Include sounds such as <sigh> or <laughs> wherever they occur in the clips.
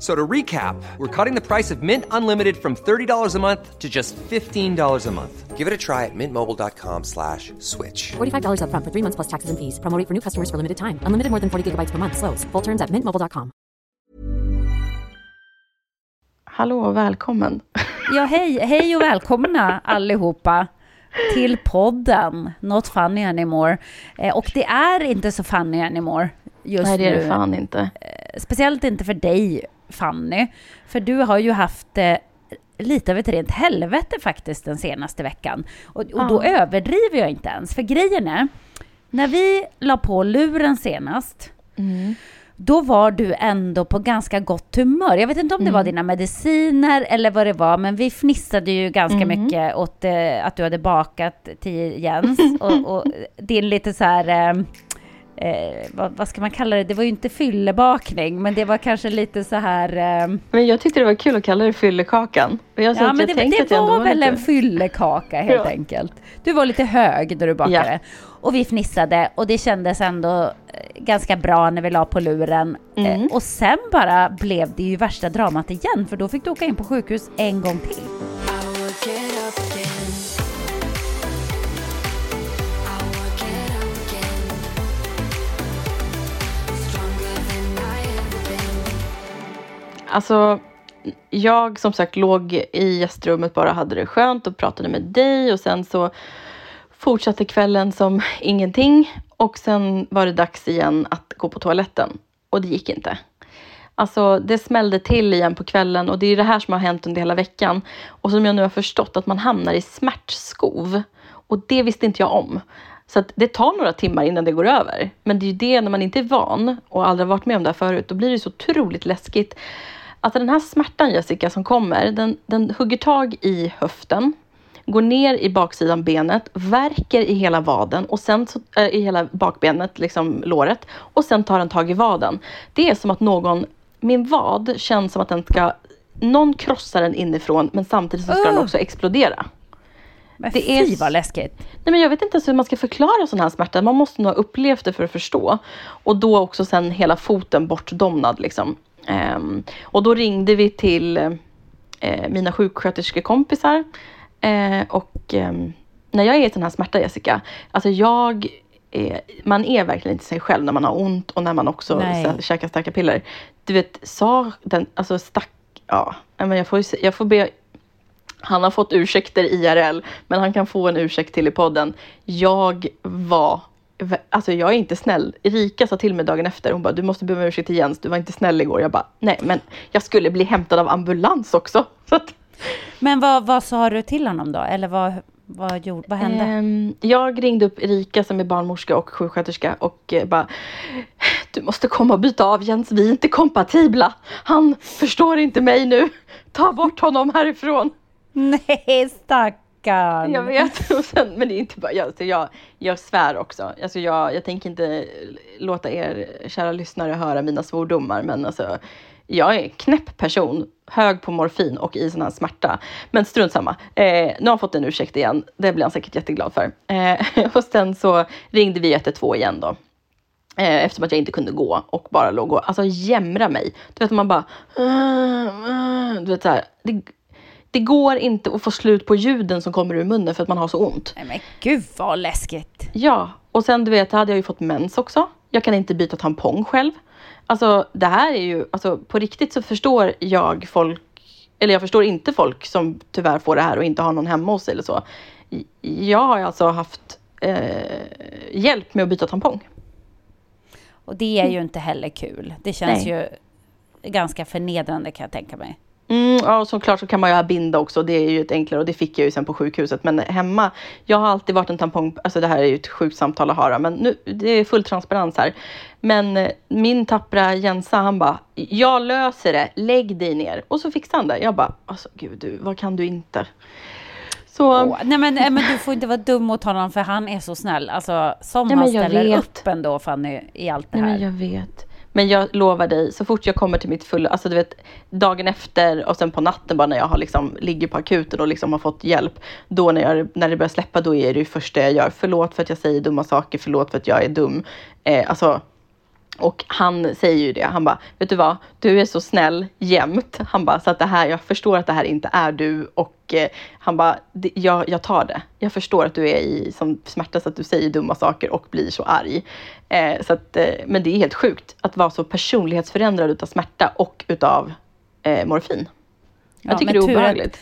So to recap, we're cutting the price of Mint Unlimited from $30 a month to just $15 a month. Give it a try at mintmobile.com slash switch. $45 upfront for three months plus taxes and fees. Promo for new customers for limited time. Unlimited more than 40 gigabytes per month. Slows. Full terms at mintmobile.com. Hallå och välkommen. <laughs> Ja, hej, hej och välkomna allihopa till podden Not Funny Anymore. Eh, och det är inte så funny anymore just Nej, det är nu. det fan inte. Speciellt inte för dig, Fanny. För du har ju haft eh, lite av ett rent helvete faktiskt den senaste veckan. Och, och då Ja. överdriver jag inte ens. För grejen är, när vi la på luren senast, då var du ändå på ganska gott humör. Jag vet inte om det var dina mediciner eller vad det var, men vi fnissade ju ganska mycket åt eh, att du hade bakat till Jens. <laughs> och, och din lite så här... Eh, Eh, vad, vad ska man kalla det? Det var ju inte fyllebakning, men det var kanske lite så här... Eh, Men jag tyckte det var kul att kalla det fyllekakan. Jag, ja, men jag det, det jag ändå var väl lite... en fyllekaka helt Ja. enkelt. Du var lite hög när du bakade. Ja. Och vi fnissade och det kändes ändå eh, ganska bra när vi la på luren. Mm. Eh, och sen bara blev det ju värsta dramat igen, för då fick du åka in på sjukhus en gång till. Alltså, jag som sagt låg i gästrummet bara hade det skönt och pratade med dig och sen så fortsatte kvällen som ingenting och sen var det dags igen att gå på toaletten och det gick inte. Alltså det smällde till igen på kvällen och det är det här som har hänt under hela veckan och som jag nu har förstått att man hamnar i smärtskov och det visste inte jag om. Så att det tar några timmar innan det går över. Men det är ju det när man inte är van och aldrig har varit med om det här förut, då blir det så otroligt läskigt. Alltså den här smärtan Jessica som kommer, den, den hugger tag i höften, går ner i baksidan benet, värker i hela vaden och sen så, äh, i hela bakbenet, liksom låret och sen tar den tag i vaden. Det är som att någon, min vad känns som att den ska, någon krossar den inifrån men samtidigt så ska den Ugh. också explodera. Men Det är fy vad läskigt. Nej, men jag vet inte ens hur man ska förklara sån här smärta. Man måste nog ha upplevt det för att förstå. Och då också sen hela foten bortdomnad. Liksom. Ehm, och då ringde vi till eh, mina sjuksköterskekompisar. Eh, och ehm, när jag är i sån här smärta Jessica, alltså jag är, man är verkligen inte sig själv när man har ont och när man också Nej. käkar starka piller. Du vet, sa den, alltså stack, ja, men jag får, jag får be han har fått ursäkter IRL, men han kan få en ursäkt till i podden. Jag var, alltså jag är inte snäll. Erika sa till mig dagen efter, hon bara, du måste be om ursäkt till Jens, du var inte snäll igår. Jag bara, nej men jag skulle bli hämtad av ambulans också. <laughs> Så att, Men vad, vad sa du till honom då? Eller vad, vad, gjorde, vad hände? ehm, jag ringde upp Erika som är barnmorska och sjuksköterska och eh, bara, du måste komma och byta av Jens, vi är inte kompatibla. Han förstår inte mig nu. Ta bort honom härifrån. <laughs> Nej, stackarn. Jag vet, <laughs> och sen, men det är inte bara jag. Alltså jag, jag svär också. Alltså jag, jag tänker inte låta er kära lyssnare höra mina svordomar, men alltså jag är en knäpp person, hög på morfin och i sån här smärta. Men strunt samma. Eh, nu har han fått en ursäkt igen. Det blir han säkert jätteglad för. Eh, <laughs> och sen så ringde vi 112 igen då. Eh, eftersom att jag inte kunde gå och bara låg och alltså, jämra mig. Du vet man bara... Du vet så här, det, det går inte att få slut på ljuden som kommer ur munnen för att man har så ont. Nej men gud vad läskigt. Ja, och sen du vet, hade jag ju fått mens också. Jag kan inte byta tampong själv. Alltså det här är ju, alltså på riktigt så förstår jag folk, eller jag förstår inte folk som tyvärr får det här och inte har någon hemma hos sig eller så. Jag har alltså haft eh, hjälp med att byta tampong. Och det är ju inte heller kul. Det känns ju ganska förnedrande kan jag tänka mig. Mm, ja, och såklart så kan man ju ha binda också. Det är ju ett enklare och det fick jag ju sen på sjukhuset. Men hemma, jag har alltid varit en tampong, alltså det här är ju ett sjukt samtal att höra, men nu, det är full transparens här. Men eh, min tappra Jensa, han bara, jag löser det, lägg dig ner. Och så fixade han det. Jag bara, alltså gud du, vad kan du inte? Så, Åh, nej men, nej, men du får inte vara dum mot honom för han är så snäll. Alltså som Nej, han ställer vet. upp ändå Fanny i allt det nej här. men jag vet. Men jag lovar dig, så fort jag kommer till mitt fulla, alltså du vet dagen efter och sen på natten bara när jag har liksom, ligger på akuten och liksom har fått hjälp. Då när, jag, när det börjar släppa, då är det ju första jag gör. Förlåt för att jag säger dumma saker, förlåt för att jag är dum. Eh, alltså, och han säger ju det, han bara, vet du vad, du är så snäll jämt. Han bara, så att det här, jag förstår att det här inte är du och eh, han bara, "Det- jag, jag tar det. Jag förstår att du är i som smärta så att du säger dumma saker och blir så arg. Eh, så att, eh, men det är helt sjukt att vara så personlighetsförändrad utav smärta och utav eh, morfin. Ja, Jag tycker men det är obehagligt.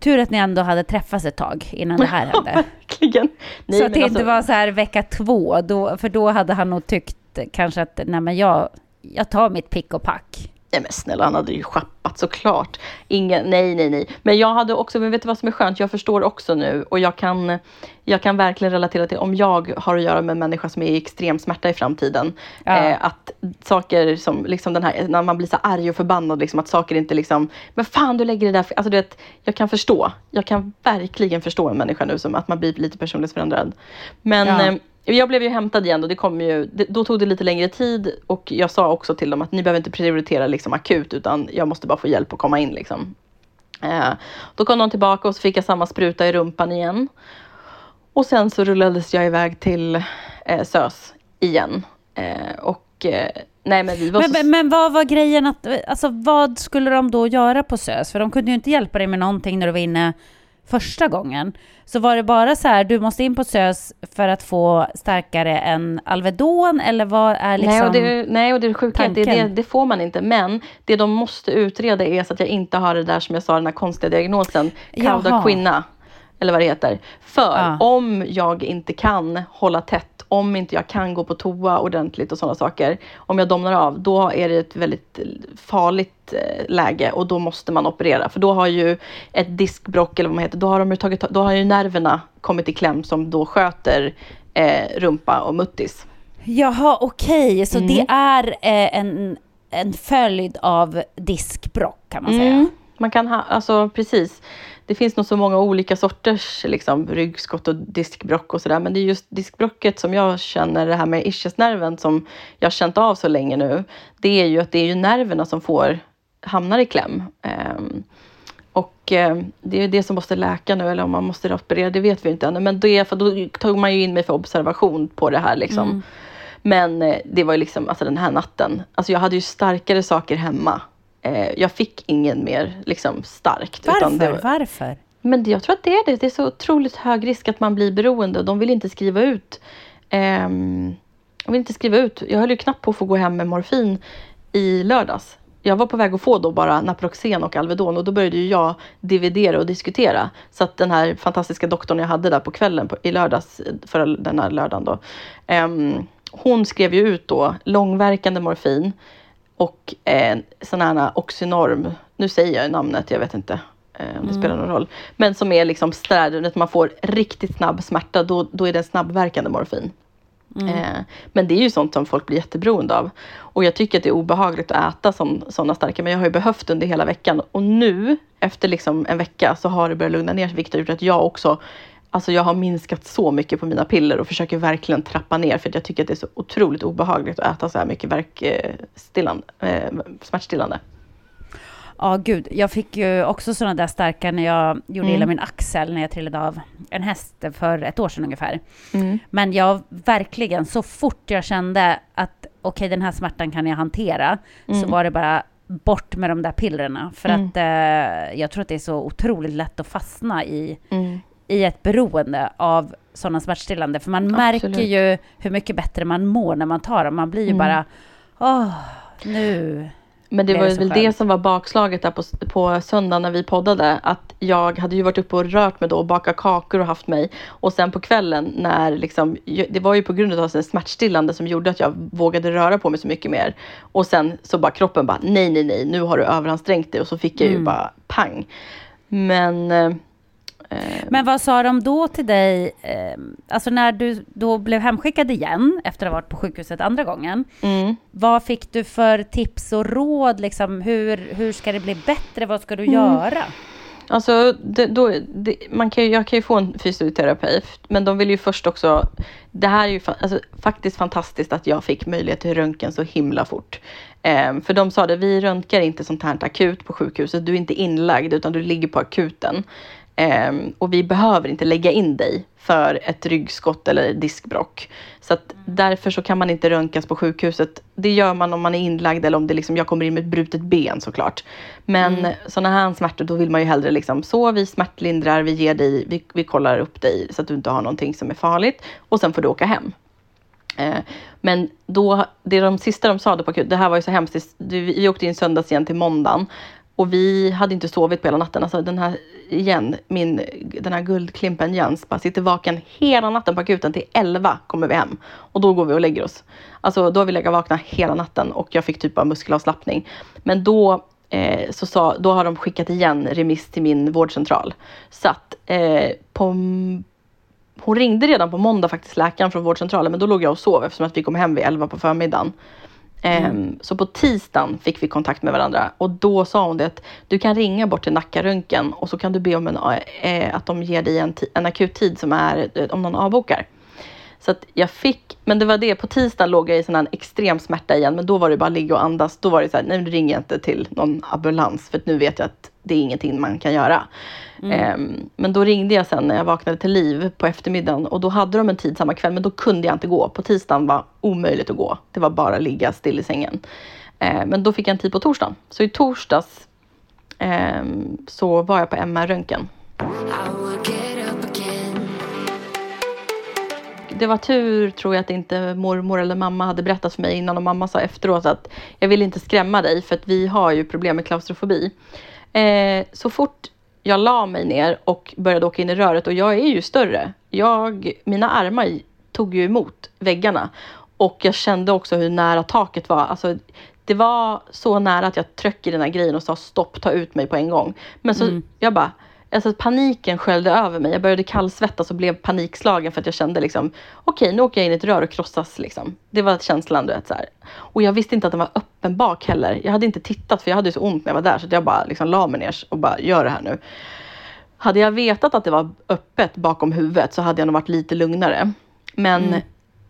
Tur att ni ändå hade träffats ett tag innan det här <laughs> hände. Verkligen. Nej, så att det alltså- inte var så här vecka två, då, för då hade han nog tyckt kanske att nej men jag, jag tar mitt pick och pack. Nej men snälla, han hade ju schappat såklart. Ingen, nej, nej, nej. Men jag hade också, men vet du vad som är skönt? Jag förstår också nu och jag kan, jag kan verkligen relatera till om jag har att göra med en människa som är i extrem smärta i framtiden. Ja. Eh, att saker som, liksom den här, när man blir så arg och förbannad, liksom, att saker inte liksom, men fan du lägger det där, för-" alltså du vet, jag kan förstå. Jag kan verkligen förstå en människa nu som att man blir lite personlighetsförändrad. Men Ja. eh, jag blev ju hämtad igen och det kom ju, det, då tog det lite längre tid och jag sa också till dem att ni behöver inte prioritera liksom akut utan jag måste bara få hjälp att komma in. Liksom. Eh, då kom de tillbaka och så fick jag samma spruta i rumpan igen. Och sen så rullades jag iväg till eh, SÖS igen. Eh, och eh, nej men vi var Men, så... men, men vad var grejen att, alltså vad skulle de då göra på SÖS? För de kunde ju inte hjälpa dig med någonting när du var inne första gången. Så var det bara så här, du måste in på SÖS för att få starkare än Alvedon eller vad är liksom... Nej, och det, nej, och det är sjuka det, det, det får man inte. Men det de måste utreda är så att jag inte har det där som jag sa, den här konstiga diagnosen, Jaha. Cauda eller vad det heter. För Ja. om jag inte kan hålla tätt, om inte jag kan gå på toa ordentligt och sådana saker, om jag domnar av, då är det ett väldigt farligt eh, läge och då måste man operera. För då har ju ett diskbrock, eller vad man heter, då har, de ju tagit, då har ju nerverna kommit i kläm som då sköter eh, rumpa och muttis. Jaha, okej, så Mm. det är eh, en, en följd av diskbrock kan man säga. Mm. Man kan ha, alltså precis. Det finns nog så många olika sorters liksom, ryggskott och diskbrock och sådär. Men det är just diskbrocket som jag känner, det här med ischiasnerven som jag har känt av så länge nu. Det är ju att det är ju nerverna som får, hamnar i kläm. Ehm, och eh, det är det som måste läka nu, eller om man måste operera, det vet vi inte ännu. Men det, för då tog man ju in mig för observation på det här liksom. Men eh, det var ju liksom, alltså den här natten, alltså jag hade ju starkare saker hemma. Eh, jag fick ingen mer liksom starkt. utan det Varför? var- Varför? men jag tror att det är det. Det är så otroligt hög risk att man blir beroende. De vill inte skriva ut. ehm, de vill inte skriva ut. Jag höll ju knappt på att få gå hem med morfin i lördags. Jag var på väg att få då bara Naproxen och Alvedon och då började ju jag dividera och diskutera. Så att den här fantastiska doktorn jag hade där på kvällen på, i lördags, för den här lördagen då. ehm, hon skrev ju ut då långverkande morfin och eh, sån här Oxynorm. Nu säger jag namnet, jag vet inte eh, om det spelar någon roll. Men som är liksom städ, att man får riktigt snabb smärta, då, då är det en snabbverkande morfin. Eh, men det är ju sånt som folk blir jätteberoende av. Och jag tycker att det är obehagligt att äta sådana starka, men jag har ju behövt under hela veckan. Och nu, efter liksom en vecka, så har det börjat lugna ner sig, vilket har gjort att jag också Alltså jag har minskat så mycket på mina piller och försöker verkligen trappa ner för att jag tycker att det är så otroligt obehagligt att äta så här mycket verkstillande, eh, smärtstillande. Ja, gud. Jag fick ju också sådana där starka när jag gjorde illa min axel när jag trillade av en häst för ett år sedan ungefär. Men jag verkligen, så fort jag kände att okej, den här smärtan kan jag hantera, så var det bara bort med de där pillerna. För att eh, jag tror att det är så otroligt lätt att fastna i, i ett beroende av sådana smärtstillande. För man märker Absolut. ju hur mycket bättre man mår när man tar dem. Man blir ju bara, åh, nu Men det var väl det som var bakslaget där på, på söndag när vi poddade. Att jag hade ju varit uppe och rört mig då och bakat kakor och haft mig. Och sen på kvällen när liksom, det var ju på grund av en smärtstillande som gjorde att jag vågade röra på mig så mycket mer. Och sen så bara kroppen bara nej, nej, nej, nu har du överansträngt dig. Och så fick jag Mm. ju bara pang. Men eh, Men vad sa de då till dig, eh, alltså när du då blev hemskickad igen efter att ha varit på sjukhuset andra gången? mm. Vad fick du för tips och råd? Liksom, hur, hur ska det bli bättre? Vad ska du Mm. göra? Alltså, det, då, det, man kan jag kan ju få en fysioterapeut, men de vill ju först också... Det här är ju fa- alltså, faktiskt fantastiskt att jag fick möjlighet till röntgen så himla fort. Ehm, för de sa det, vi röntgar inte sånt här akut på sjukhuset. Du är inte inlagd, utan du ligger på akuten. Ehm, och vi behöver inte lägga in dig för ett ryggskott eller diskbrock. Så att därför så kan man inte röntgas på sjukhuset. Det gör man om man är inlagd eller om det liksom, jag kommer in med ett brutet ben såklart. Men mm. sådana här smärtor, då vill man ju hellre liksom, så vi smärtlindrar, vi ger dig, vi, vi kollar upp dig så att du inte har någonting som är farligt och sen får du åka hem. Eh, men då, det de sista de sa då på akut, det här var ju så hemskt, vi, vi åkte in söndags igen till måndagen och vi hade inte sovit på hela natten. Alltså den här, igen, min, den här guldklimpen Jens bara sitter vaken hela natten på akuten. Till 11 kommer vi hem. Och då går vi och lägger oss. Alltså då har vi legat vakna hela natten och jag fick typ av muskelavslappning. Men då, eh, så sa, då har de skickat igen remiss till min vårdcentral. Så att eh, på hon ringde redan på måndag faktiskt, läkaren från vårdcentralen, men då låg jag och sov eftersom att vi kom hem vid 11 på förmiddagen. Mm. Så på tisdagen fick vi kontakt med varandra och då sa hon det att du kan ringa bort till Nackaröntgen och så kan du be om en, eh, att de ger dig en, en akut tid som är eh, om någon avbokar. Så att jag fick, men det var det, på tisdagen låg jag i sån här extrem smärta igen, men då var det bara ligga och andas. Då var det så här, nej nu ringer jag inte till någon ambulans för nu vet jag att det är ingenting man kan göra. Mm. Um, men då ringde jag sen när jag vaknade till liv på eftermiddagen och då hade de en tid samma kväll, men då kunde jag inte gå. På tisdagen var omöjligt att gå. Det var bara ligga still i sängen. Uh, men då fick jag en tid på torsdagen. Så i torsdags um, så var jag på MR-röntgen. det var tur tror jag att inte mormor eller mamma hade berättat för mig innan och mamma sa efteråt att jag vill inte skrämma dig för att vi har ju problem med klaustrofobi. Eh, så fort jag la mig ner och började åka in i röret och jag är ju större. Jag, mina armar tog ju emot väggarna och jag kände också hur nära taket var. Alltså, det var så nära att jag tryckte i den här grejen och sa stopp, ta ut mig på en gång. Men så mm. jag bara, alltså paniken sköljde över mig. Jag började kallsvettas och blev panikslagen för att jag kände liksom, okej okay, nu åker jag in i ett rör och krossas liksom. Det var känslan du vet så här. Och jag visste inte att den var öppen bak heller. Jag hade inte tittat för jag hade så ont när jag var där så jag bara liksom la mig ner och bara gör det här nu. Hade jag vetat att det var öppet bakom huvudet så hade jag nog varit lite lugnare. Men mm.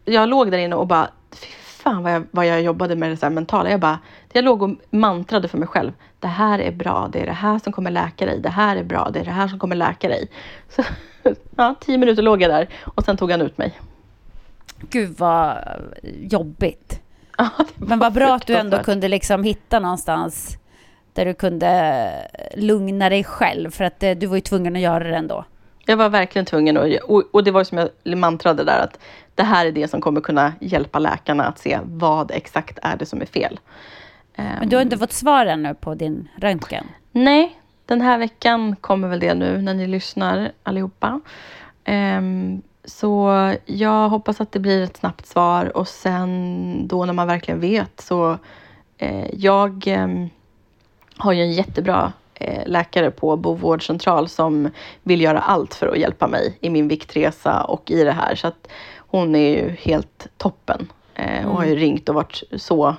jag låg där inne och bara, fy fan vad jag, vad jag jobbade med det så mentala. Jag bara, jag låg och mantrade för mig själv. Det här är bra, det är det här som kommer läka dig. Det här är bra, det är det här som kommer läka dig. <laughs> Så, ja, tio minuter låg jag där och sen tog han ut mig. Gud vad jobbigt. <laughs> Ja, Men vad bra att du ändå kunde liksom hitta någonstans där du kunde lugna dig själv. För att du var ju tvungen att göra det ändå. Jag var verkligen tvungen och, och, och det var som jag mantrade där att det här är det som kommer kunna hjälpa läkarna att se vad exakt är det som är fel. Men du har inte fått svar ännu på din röntgen? Nej, den här veckan kommer väl det nu när ni lyssnar allihopa. Um, så jag hoppas att det blir ett snabbt svar och sen då när man verkligen vet så eh, jag eh, har ju en jättebra eh, läkare på Bo vårdcentral som vill göra allt för att hjälpa mig i min viktresa och i det här. Så att hon är ju helt toppen eh, och mm. har ju ringt och varit så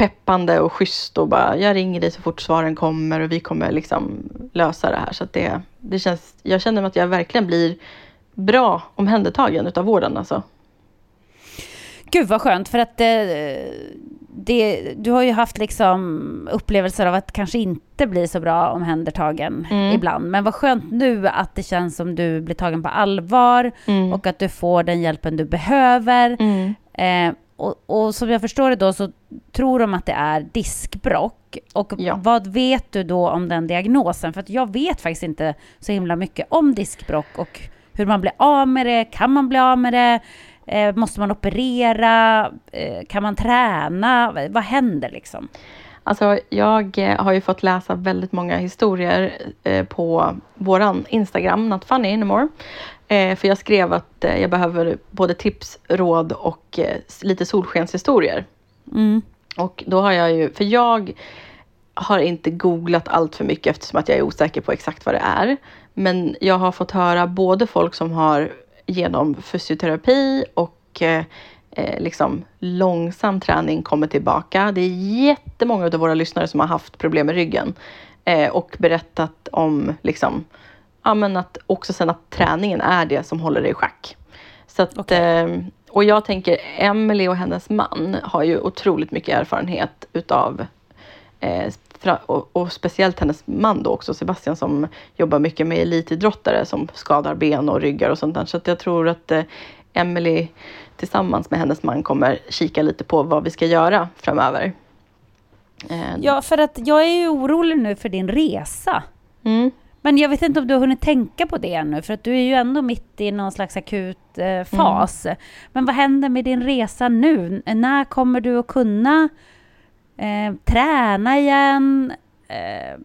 peppande och schysst och bara jag ringer dig så fort svaren kommer och vi kommer liksom lösa det här. Så det, det känns, jag känner att jag verkligen blir bra omhändertagen utav vården alltså. Gud vad skönt, för att det, det, du har ju haft liksom upplevelser av att kanske inte bli så bra omhändertagen mm. ibland. Men vad skönt nu att det känns som du blir tagen på allvar mm. och att du får den hjälpen du behöver. Mm. Eh, och, och, som jag förstår det då så tror de att det är diskbrock. Och ja. vad vet du då om den diagnosen? För jag vet faktiskt inte så himla mycket om diskbrock och hur man blir av med det. Kan man bli av med det? Eh, måste man operera? Eh, kan man träna? Vad händer liksom? Alltså, jag eh, har ju fått läsa väldigt många historier eh, på våran Instagram, Not Funny Anymore. Eh, för jag skrev att eh, jag behöver både tips, råd och eh, lite solskenshistorier. Mm. Och då har jag ju, för jag har inte googlat allt för mycket eftersom att jag är osäker på exakt vad det är. Men jag har fått höra både folk som har genom fysioterapi och eh, eh, liksom långsam träning kommit tillbaka. Det är jättemånga av våra lyssnare som har haft problem med ryggen eh, och berättat om liksom, ja, men att också sen att träningen är det som håller dig i schack. Så att, okay. eh, och jag tänker, Emily och hennes man har ju otroligt mycket erfarenhet utav eh, och, och, speciellt hennes man då också, Sebastian, som jobbar mycket med elitidrottare som skadar ben och ryggar och sånt där. Så att jag tror att eh, Emily tillsammans med hennes man kommer kika lite på vad vi ska göra framöver. Eh, ja, för att jag är ju orolig nu för din resa. Mm. Men jag vet inte om du har hunnit tänka på det ännu, för att du är ju ändå mitt i någon slags akut eh, fas. Mm. Men vad händer med din resa nu? När kommer du att kunna eh, träna igen, eh,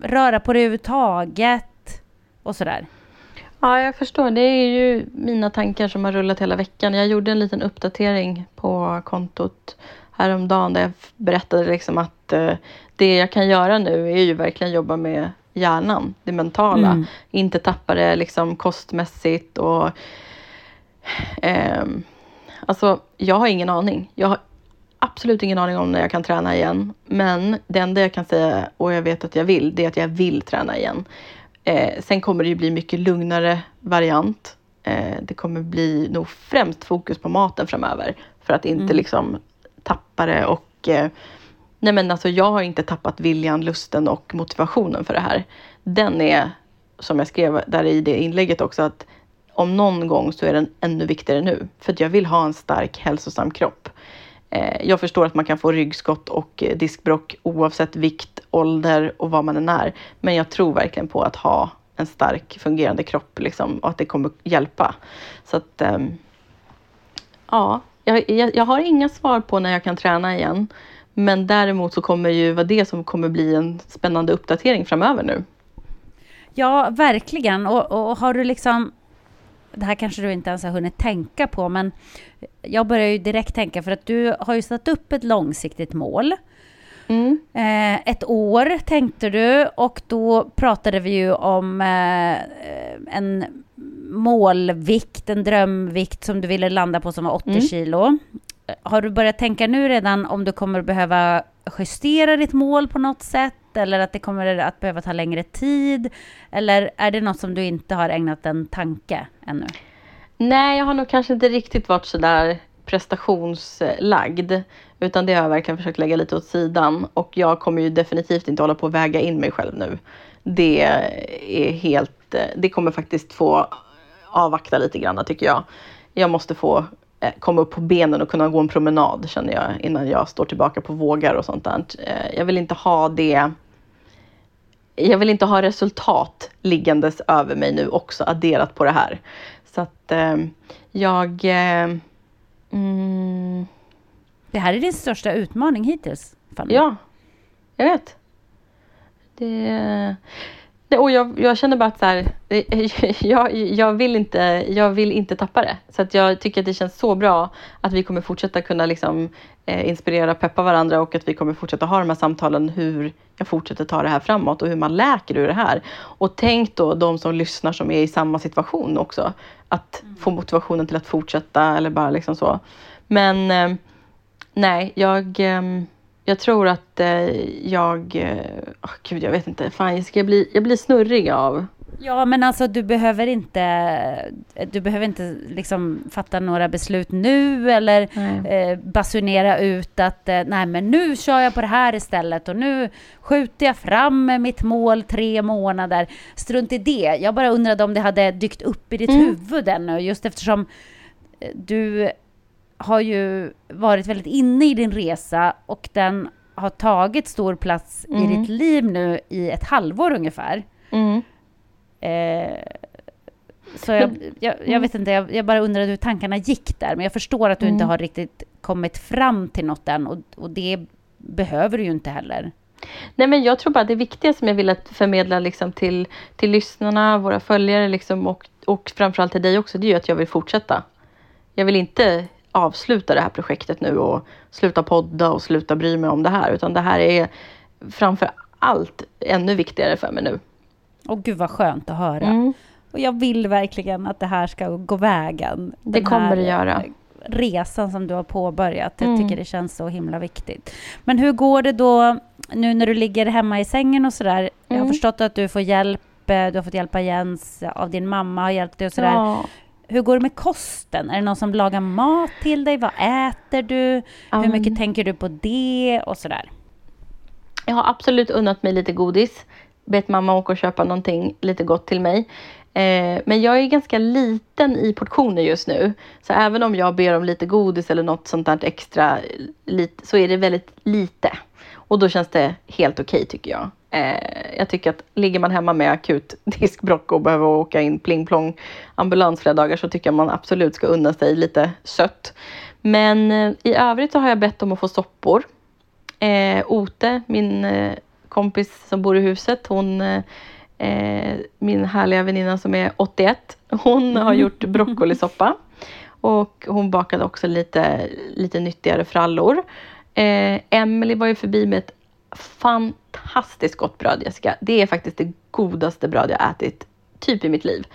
röra på dig överhuvudtaget och sådär? Ja, jag förstår. Det är ju mina tankar som har rullat hela veckan. Jag gjorde en liten uppdatering på kontot häromdagen där jag berättade liksom att eh, det jag kan göra nu är ju verkligen jobba med hjärnan, det mentala. Mm. Inte tappa det liksom kostmässigt och eh, Alltså, jag har ingen aning. Jag har absolut ingen aning om när jag kan träna igen. Men det enda jag kan säga, och jag vet att jag vill, det är att jag vill träna igen. Eh, sen kommer det ju bli mycket lugnare variant. Eh, det kommer bli nog främst fokus på maten framöver. För att inte mm. liksom tappa det och eh, Nej men alltså jag har inte tappat viljan, lusten och motivationen för det här. Den är, som jag skrev där i det inlägget också, att om någon gång så är den ännu viktigare nu. För att jag vill ha en stark hälsosam kropp. Eh, jag förstår att man kan få ryggskott och diskbrock oavsett vikt, ålder och vad man än är. Men jag tror verkligen på att ha en stark fungerande kropp liksom, och att det kommer hjälpa. Så att, ähm, ja, jag, jag, jag, har inga svar på när jag kan träna igen. Men däremot så kommer ju vara det som kommer bli en spännande uppdatering framöver nu. Ja, verkligen. Och, och har du liksom det här kanske du inte ens har hunnit tänka på, men jag börjar ju direkt tänka för att du har ju satt upp ett långsiktigt mål. Mm. Eh, ett år tänkte du och då pratade vi ju om eh, en målvikt, en drömvikt som du ville landa på som var 80 mm. kilo. Har du börjat tänka nu redan om du kommer behöva justera ditt mål på något sätt? Eller att det kommer att behöva ta längre tid? Eller är det något som du inte har ägnat en tanke ännu? Nej, jag har nog kanske inte riktigt varit så där prestationslagd. Utan det har jag verkligen försökt lägga lite åt sidan. Och jag kommer ju definitivt inte hålla på att väga in mig själv nu. Det är helt, eh, det kommer faktiskt få avvakta lite grann tycker jag. Jag måste få komma upp på benen och kunna gå en promenad känner jag innan jag står tillbaka på vågar och sånt där. Eh, jag vill inte ha det. Jag vill inte ha resultat liggandes över mig nu också adderat på det här. Så att eh, jag... Eh, mm. Det här är din största utmaning hittills, Fanny. Ja, jag vet. Det, och jag, jag känner bara att så här, <laughs> jag, jag, vill inte, jag vill inte tappa det. Så att jag tycker att det känns så bra att vi kommer fortsätta kunna liksom, eh, inspirera och peppa varandra och att vi kommer fortsätta ha de här samtalen hur jag fortsätter ta det här framåt och hur man läker ur det här. Och tänk då de som lyssnar som är i samma situation också. Att mm. få motivationen till att fortsätta eller bara liksom så. Men eh, nej, jag eh, jag tror att eh, jag... Oh, gud, jag vet inte. Fan, jag, ska bli, jag blir snurrig av Ja, men alltså du behöver inte, du behöver inte liksom fatta några beslut nu eller eh, basunera ut att eh, nej, men nu kör jag på det här istället och nu skjuter jag fram mitt mål tre månader. Strunt i det. Jag bara undrade om det hade dykt upp i ditt Mm. huvud ännu, just eftersom eh, du har ju varit väldigt inne i din resa och den har tagit stor plats i Mm. ditt liv nu i ett halvår ungefär. Mm. Eh, så jag, jag, Mm. jag vet inte, jag, jag bara undrade hur tankarna gick där. Men jag förstår att du inte Mm. har riktigt kommit fram till något än. Och, och det behöver du ju inte heller. Nej, men jag tror bara det viktiga som jag vill att förmedla liksom till, till lyssnarna, våra följare liksom, och, och framförallt till dig också, det är ju att jag vill fortsätta. Jag vill inte avsluta det här projektet nu och sluta podda och sluta bry mig om det här, utan det här är framför allt ännu viktigare för mig nu. Och gud vad skönt att höra. Mm. Och jag vill verkligen att det här ska gå vägen. Det Den kommer här, det göra. Resan som du har påbörjat. Jag Mm. tycker det känns så himla viktigt. Men hur går det då nu när du ligger hemma i sängen och sådär? Jag har Mm. förstått att du får hjälp, eh, du har fått hjälpa Jens av din mamma har hjälpt dig och sådär. Ja. Hur går det med kosten? Är det någon som lagar mat till dig? Vad äter du? Hur Um, mycket tänker du på det? Och sådär. Jag har absolut unnat mig lite godis. Bett mamma åka och köpa någonting lite gott till mig. Eh, men jag är ganska liten i portioner just nu. Så även om jag ber om lite godis eller något sånt där extra lite, så är det väldigt lite. Och då känns det helt okej tycker jag. Eh, jag tycker att ligger man hemma med akut <laughs> diskbråck och behöver åka in pling plong ambulans flera dagar så tycker jag man absolut ska unna sig lite sött. Men eh, i övrigt så har jag bett om att få soppor. Eh, Ote, min eh, kompis som bor i huset, hon, eh, eh, min härliga väninna som är 81, hon har gjort broccolisoppa. Och hon bakade också lite, lite nyttigare frallor. Eh, Emily var ju förbi med ett fantastiskt gott bröd, Jessica. Det är faktiskt det godaste bröd jag ätit, typ i mitt liv.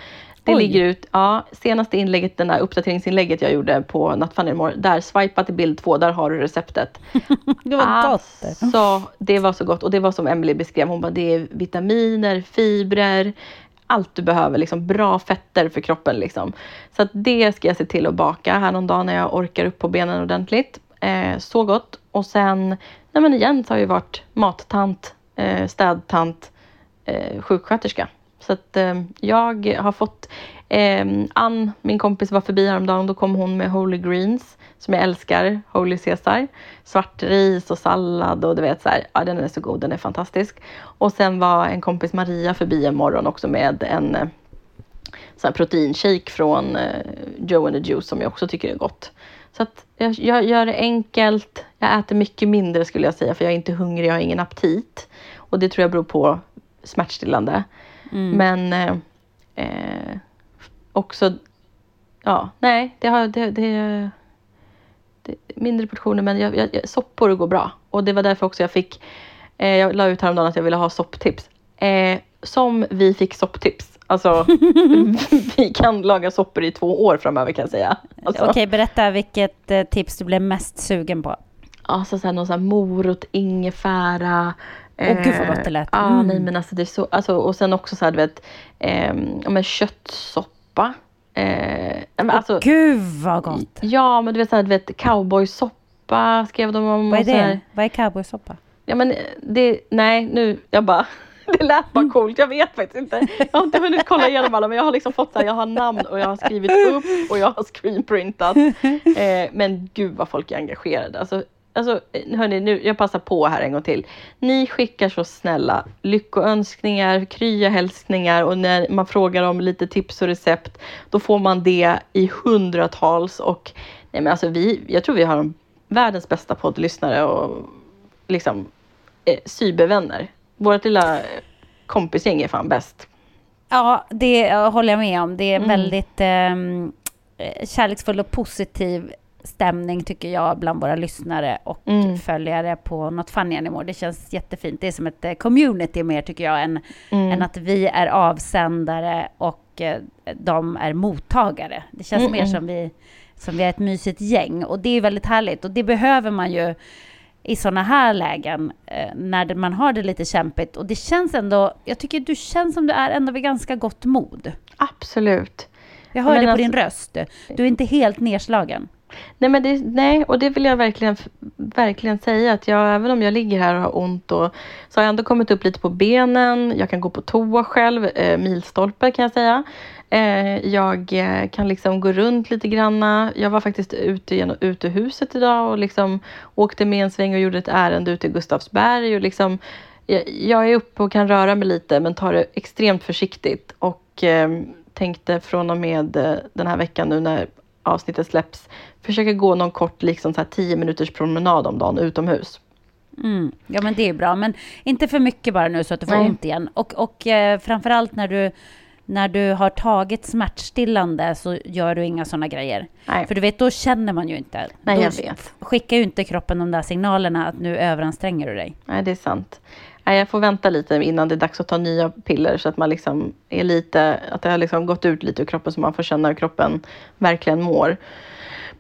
Det Oj. ligger ut, ja, senaste inlägget, den där uppdateringsinlägget jag gjorde på Nattfanny där, swipa till bild två, där har du receptet. <laughs> Det var gott. Alltså, det var så gott. Och det var som Emily beskrev, hon bara, det är vitaminer, fibrer, allt du behöver, liksom bra fetter för kroppen. Liksom. Så att det ska jag se till att baka här någon dag när jag orkar upp på benen ordentligt. Eh, så gott. Och sen, nej men Jens har ju varit mattant, eh, städtant, eh, sjuksköterska. Så att eh, jag har fått, eh, Ann, min kompis var förbi häromdagen, då kom hon med Holy Greens som jag älskar, Holy Caesar. Svart ris och sallad och du vet så här, ja den är så god, den är fantastisk. Och sen var en kompis Maria förbi en morgon också med en eh, sån här proteinshake från eh, Joe and the Juice som jag också tycker är gott. Så att jag, jag gör det enkelt. Jag äter mycket mindre skulle jag säga för jag är inte hungrig, jag har ingen aptit. Och det tror jag beror på smärtstillande. Men eh, eh, också, ja, nej, det har, det, det, det mindre portioner men jag, jag, jag, soppor går bra. Och det var därför också jag fick, eh, jag la ut häromdagen att jag ville ha sopptips. Eh, som vi fick sopptips. Alltså, <laughs> vi kan laga soppor i två år framöver kan jag säga. Alltså, Okej, berätta vilket eh, tips du blev mest sugen på. Alltså så här, någon så här morot, ingefära. Åh, gud vad gott det lät. Ja, Mm. nej men alltså det är så, alltså, och sen också så här, du vet, ja, men köttsoppa. Eh, men alltså, Gud vad gott! ja men du vet, så här, du vet cowboysoppa skrev de om. Vad är det? Vad är cowboysoppa? Ja men det, nej nu, jag bara det lät bara coolt, jag vet faktiskt inte. Jag har inte hunnit kolla igenom alla men jag har liksom fått så här, jag har namn och jag har skrivit upp och jag har screenprintat. Eh, men gud vad folk är engagerade. Alltså, alltså hörni, nu, jag passar på här en gång till. Ni skickar så snälla lyckoönskningar, krya hälsningar och när man frågar om lite tips och recept då får man det i hundratals och nej men alltså vi, jag tror vi har världens bästa poddlyssnare och liksom eh, cybervänner. Vårt lilla kompisgäng är fan bäst. Ja, det håller jag med om. Det är Mm. väldigt ehm, eh, kärleksfull och positiv stämning tycker jag bland våra lyssnare och Mm. följare på Not Funny Anymore. Det känns jättefint. Det är som ett eh, community mer tycker jag än, Mm. än att vi är avsändare och eh, de är mottagare. Det känns Mm, mer mm. som vi, som vi är ett mysigt gäng och det är väldigt härligt och det behöver man ju i sådana här lägen eh, när man har det lite kämpigt. Och det känns ändå, jag tycker du känns som du är ändå vid ganska gott mod. Absolut. Jag hör Men det på alltså- din röst. Du är inte helt nedslagen. Nej, men det, nej, och det vill jag verkligen, verkligen säga att jag, även om jag ligger här och har ont och så har jag ändå kommit upp lite på benen. Jag kan gå på toa själv, eh, milstolpe kan jag säga. Eh, jag eh, kan liksom gå runt lite granna. Jag var faktiskt ute genom utehuset idag och liksom åkte med en sväng och gjorde ett ärende ute i Gustavsberg. Och liksom, jag, jag är uppe och kan röra mig lite men tar det extremt försiktigt. Och eh, tänkte från och med eh, den här veckan nu när avsnittet släpps försöka gå någon kort liksom så här 10 minuters promenad om dagen utomhus. Mm. Ja, men det är bra. Men inte för mycket bara nu så att du får Nej. ont igen. Och, och eh, framförallt när du, när du har tagit smärtstillande så gör du inga sådana grejer. Nej. För du vet, då känner man ju inte. Nej, då jag vet. skickar ju inte kroppen de där signalerna att nu överanstränger du dig. Nej, det är sant. Nej, jag får vänta lite innan det är dags att ta nya piller så att man liksom är lite, att det har liksom gått ut lite ur kroppen så man får känna hur kroppen verkligen mår.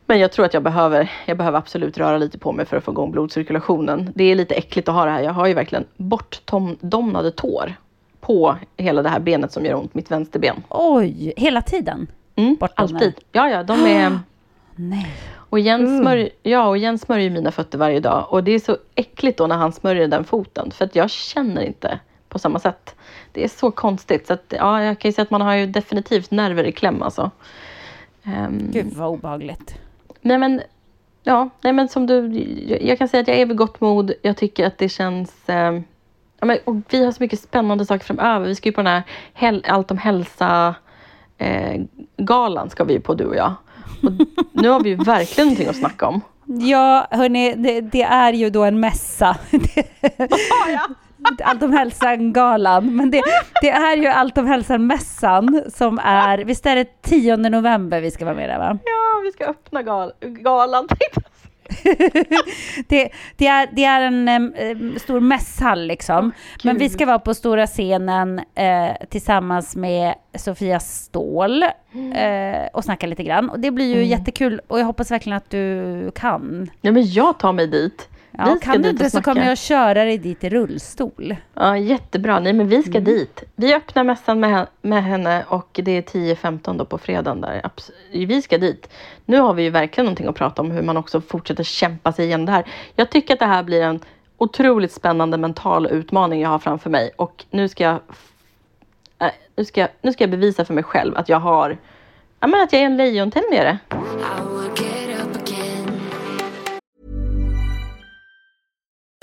Men jag tror att jag behöver, jag behöver absolut röra lite på mig för att få igång blodcirkulationen. Det är lite äckligt att ha det här. Jag har ju verkligen bortdomnade tår på hela det här benet som gör ont, mitt vänsterben. Oj, hela tiden? Mm, alltid. Ja, ja, de är... <gasps> Nej. Och Jens, smörj, ja, och Jens smörjer mina fötter varje dag. Och det är så äckligt då när han smörjer den foten. För att jag känner inte på samma sätt. Det är så konstigt. Så att, ja, jag kan ju säga att man har ju definitivt nerver i kläm alltså. Ehm, Gud vad obehagligt. nej men, ja, nej men som du, jag, jag kan säga att jag är vid gott mod. Jag tycker att det känns... ehm, ja, men, och vi har så mycket spännande saker framöver. Vi ska ju på den här Allt om hälsa eh, galan ska vi på du och jag. Och nu har vi ju verkligen någonting att snacka om. Ja, hörni, det, det är ju då en mässa. Allt om hälsan-galan. Men det, det är ju Allt om hälsan-mässan som är, visst är det 10 november vi ska vara med där va? Ja, vi ska öppna gal galan. tänkte. <laughs> Det, det, är, det är en em, stor mässhall liksom. Men vi ska vara på stora scenen eh, tillsammans med Sofia Ståhl eh, och snacka lite grann. Och det blir ju jättekul och jag hoppas verkligen att du kan. Ja, men jag tar mig dit. Ja, vi ska kan du inte och så kommer jag köra dig dit i rullstol. Ja, jättebra. Nej, men vi ska dit. Vi öppnar mässan med, med henne och det är 10-15 då på fredagen där. Vi ska dit. Nu har vi ju verkligen någonting att prata om hur man också fortsätter kämpa sig igenom det här. Jag tycker att det här blir en otroligt spännande mental utmaning jag har framför mig och nu ska jag, äh, nu ska jag, nu ska jag bevisa för mig själv att jag har, ja men att jag är en lejontäljare.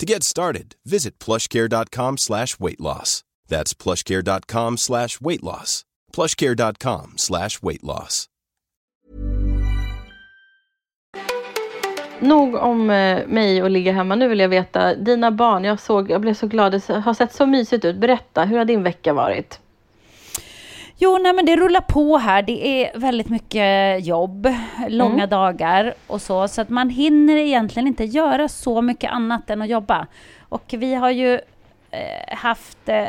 To get started, visit plushcare.com slash weight loss. That's plushcare.com slash weight loss. plushcare.com slash weight loss. Nog om eh, mig och ligga hemma. Nu vill jag veta, dina barn, jag, såg, jag blev så glad, det har sett så mysigt ut. Berätta, hur har din vecka varit? Jo, nej men det rullar på här. Det är väldigt mycket jobb, långa Mm. dagar och så. Så att man hinner egentligen inte göra så mycket annat än att jobba. Och vi har ju haft eh,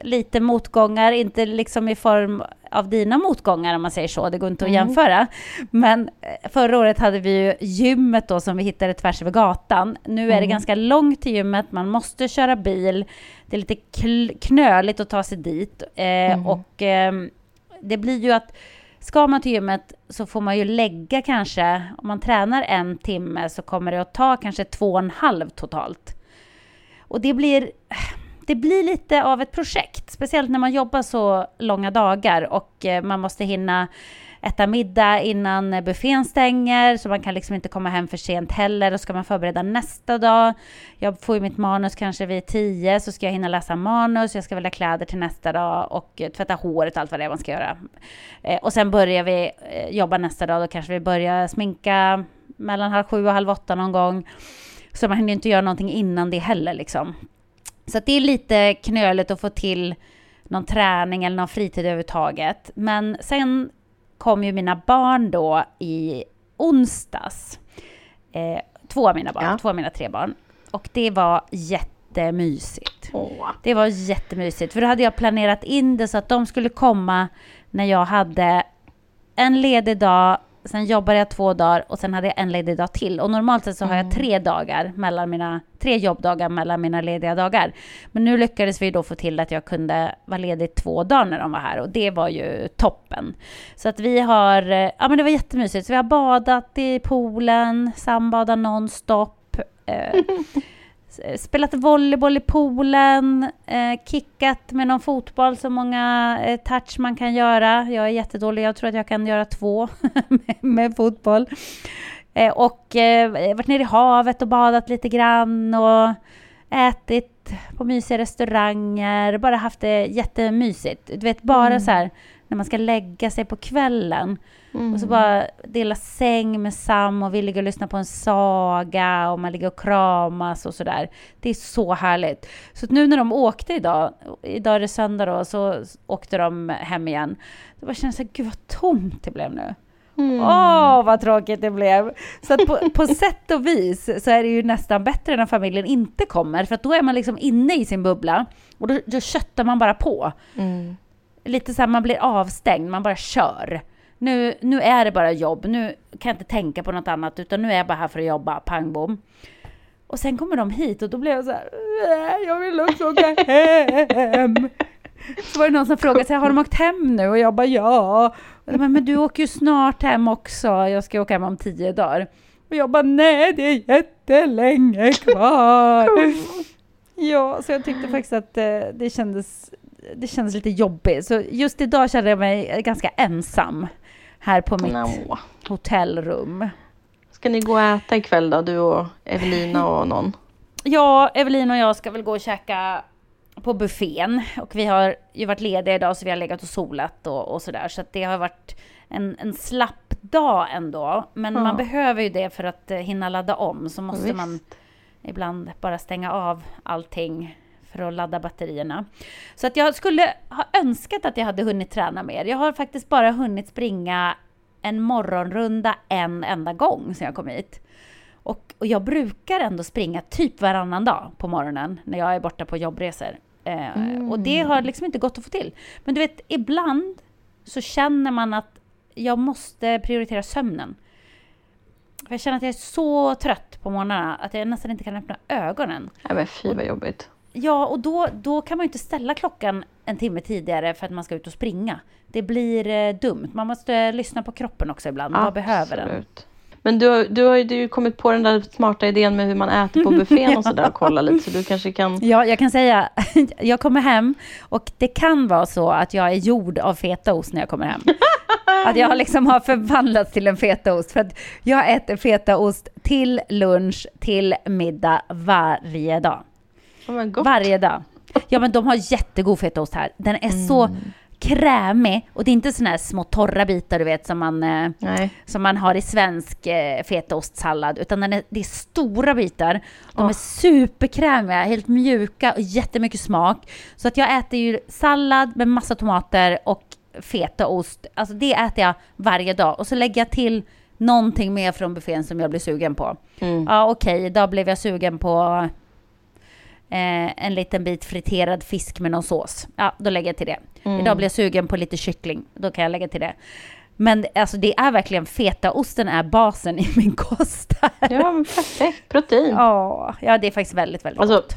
lite motgångar, inte liksom i form av dina motgångar om man säger så, det går inte att Mm. jämföra. Men eh, förra året hade vi ju gymmet då som vi hittade tvärs över gatan. Nu är det Mm. ganska långt till gymmet, man måste köra bil, det är lite knöligt att ta sig dit. Eh, Mm. Och ehm, det blir ju att ska man till gymmet så får man ju lägga kanske, om man tränar en timme så kommer det att ta kanske två och en halv totalt. Och det blir, det blir lite av ett projekt, speciellt när man jobbar så långa dagar och eh, man måste hinna äta middag innan buffén stänger, så man kan liksom inte komma hem för sent heller. Och ska man förbereda nästa dag, jag får ju mitt manus kanske vid tio, så ska jag hinna läsa manus, jag ska välja kläder till nästa dag och eh, tvätta håret och allt vad det är man ska göra. Eh, och sen börjar vi jobba nästa dag, då kanske vi börjar sminka mellan halv sju och halv åtta någon gång. Så man hinner inte göra någonting innan det heller liksom. Så det är lite knöligt att få till någon träning eller någon fritid överhuvudtaget. Men sen kom ju mina barn då i onsdags. Eh, två av mina barn, Ja. två av mina tre barn. Och det var jättemysigt. Åh. Det var jättemysigt, för då hade jag planerat in det så att de skulle komma när jag hade en ledig dag, sen jobbade jag två dagar och sen hade jag en ledig dag till. Och normalt sett så har jag tre dagar mellan mina, tre jobbdagar mellan mina lediga dagar. Men nu lyckades vi då få till att jag kunde vara ledig två dagar när de var här och det var ju toppen. Så att vi har, eh, ja men det var jättemysigt. Så vi har badat i poolen, sandbadat nonstop. Eh, <laughs> spelat volleyboll i poolen, eh, kickat med någon fotboll, så många eh, touch man kan göra. Jag är jättedålig, jag tror att jag kan göra två <laughs> med, med fotboll. Eh, och eh, varit nere i havet och badat lite grann och ätit på mysiga restauranger, bara haft det jättemysigt. Du vet, bara så här när man ska lägga sig på kvällen och så bara dela säng med Sam och vi ligger och lyssnar på en saga och man ligger och kramas och sådär. Det är så härligt. Så att nu när de åkte idag, idag är det söndag då, så åkte de hem igen. Då bara kände jag så här, gud vad tomt det blev nu. Åh, vad tråkigt det blev! Så att på, på <laughs> sätt och vis så är det ju nästan bättre när familjen inte kommer, för att då är man liksom inne i sin bubbla och då, då köttar man bara på. Mm. Lite så här, man blir avstängd, man bara kör. Nu, nu är det bara jobb, nu kan jag inte tänka på något annat, utan nu är jag bara här för att jobba, pang bom. Och sen kommer de hit och då blev jag så här, äh, jag vill också åka hem. Så var det någon som frågade sig, har de åkt hem nu? Och jag bara ja. Och bara, men du åker ju snart hem också, jag ska åka hem om tio dagar. Och jag bara nej, det är jättelänge kvar. Ja, så jag tyckte faktiskt att eh, det kändes, det kändes lite jobbigt. Så just idag kände jag mig ganska ensam här på mitt Nå. hotellrum. Ska ni gå och äta ikväll då, du och Evelina och någon? <laughs> Ja, Evelin och jag ska väl gå och käka på buffén. Och vi har ju varit lediga idag så vi har legat och solat och, och sådär. Så att det har varit en, en slapp dag ändå. Men Ja. man behöver ju det för att eh, hinna ladda om. Så måste Visst. man ibland bara stänga av allting för att ladda batterierna. Så att jag skulle ha önskat att jag hade hunnit träna mer. Jag har faktiskt bara hunnit springa en morgonrunda en enda gång sedan jag kom hit. Och, och jag brukar ändå springa typ varannan dag på morgonen när jag är borta på jobbresor. Eh, Och det har liksom inte gått att få till. Men du vet, ibland så känner man att jag måste prioritera sömnen. För jag känner att jag är så trött på morgnarna att jag nästan inte kan öppna ögonen. Nej men fy vad jobbigt. Ja, och då, då kan man ju inte ställa klockan en timme tidigare för att man ska ut och springa. Det blir eh, dumt. Man måste lyssna på kroppen också ibland. Vad behöver den? Absolut. Men du, du har ju du kommit på den där smarta idén med hur man äter på buffén och sådär och kolla lite så du kanske kan... <laughs> Ja, jag kan säga, <laughs> jag kommer hem och det kan vara så att jag är gjord av fetaost när jag kommer hem. <laughs> Att jag liksom har förvandlats till en fetaost. För att jag äter fetaost till lunch, till middag varje dag. Gott. Varje dag. Ja, men de har jättegod fetaost här. Den är så krämig och det är inte såna här små torra bitar du vet som man, eh, Nej. som man har i svensk eh, fetaostsallad, utan den är, det är stora bitar. De är superkrämiga, helt mjuka och jättemycket smak. Så att jag äter ju sallad med massa tomater och fetaost. Alltså det äter jag varje dag. Och så lägger jag till någonting mer från buffén som jag blir sugen på. Mm. Ja okej, idag blev jag sugen på Eh, en liten bit friterad fisk med någon sås. Ja, då lägger jag till det. Mm. Idag blir jag sugen på lite kyckling. Då kan jag lägga till det. Men alltså det är verkligen fetaosten är basen i min kost. Här. Ja, men perfekt. Protein. Ja, ja, det är faktiskt väldigt, väldigt Alltså, gott.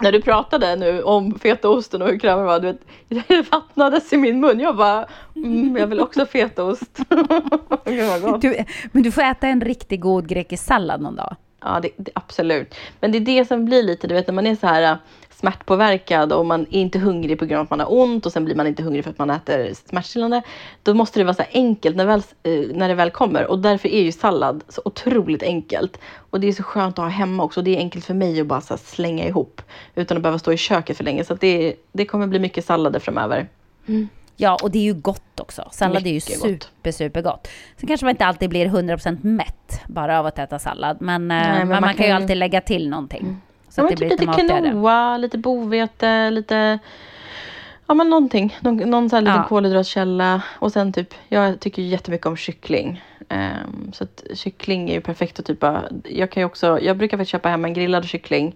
När du pratade nu om fetaosten och hur krämig var, du vet, det vattnades i min mun. Jag bara, mm, jag vill också fetaost. <laughs> Du, men du får äta en riktigt god grekisk sallad någon dag. Ja, det, det, absolut. Men det är det som blir lite, du vet när man är så här äh, smärtpåverkad och man är inte hungrig på grund av att man har ont och sen blir man inte hungrig för att man äter smärtstillande. Då måste det vara så här enkelt när, väl, eh, när det väl kommer och därför är ju sallad så otroligt enkelt. Och det är så skönt att ha hemma också. Det är enkelt för mig att bara så slänga ihop utan att behöva stå i köket för länge. Så att det, det kommer bli mycket sallader framöver. Mm. Ja, och det är ju gott också. Sallad är ju Mycket super, super gott. Sen kanske man inte alltid blir 100% mätt bara av att äta sallad. Men, eh, men men man, man kan ju alltid lägga till någonting. Så Ja, att det typ blir lite lite quinoa, lite bovete, lite Ja men någonting, någon, någon sån här liten Ja. kolhydratkälla och sen typ, jag tycker ju jättemycket om kyckling. Ehm, så att kyckling är ju perfekt att typ bara- jag kan ju också, jag brukar faktiskt köpa hem en grillad kyckling.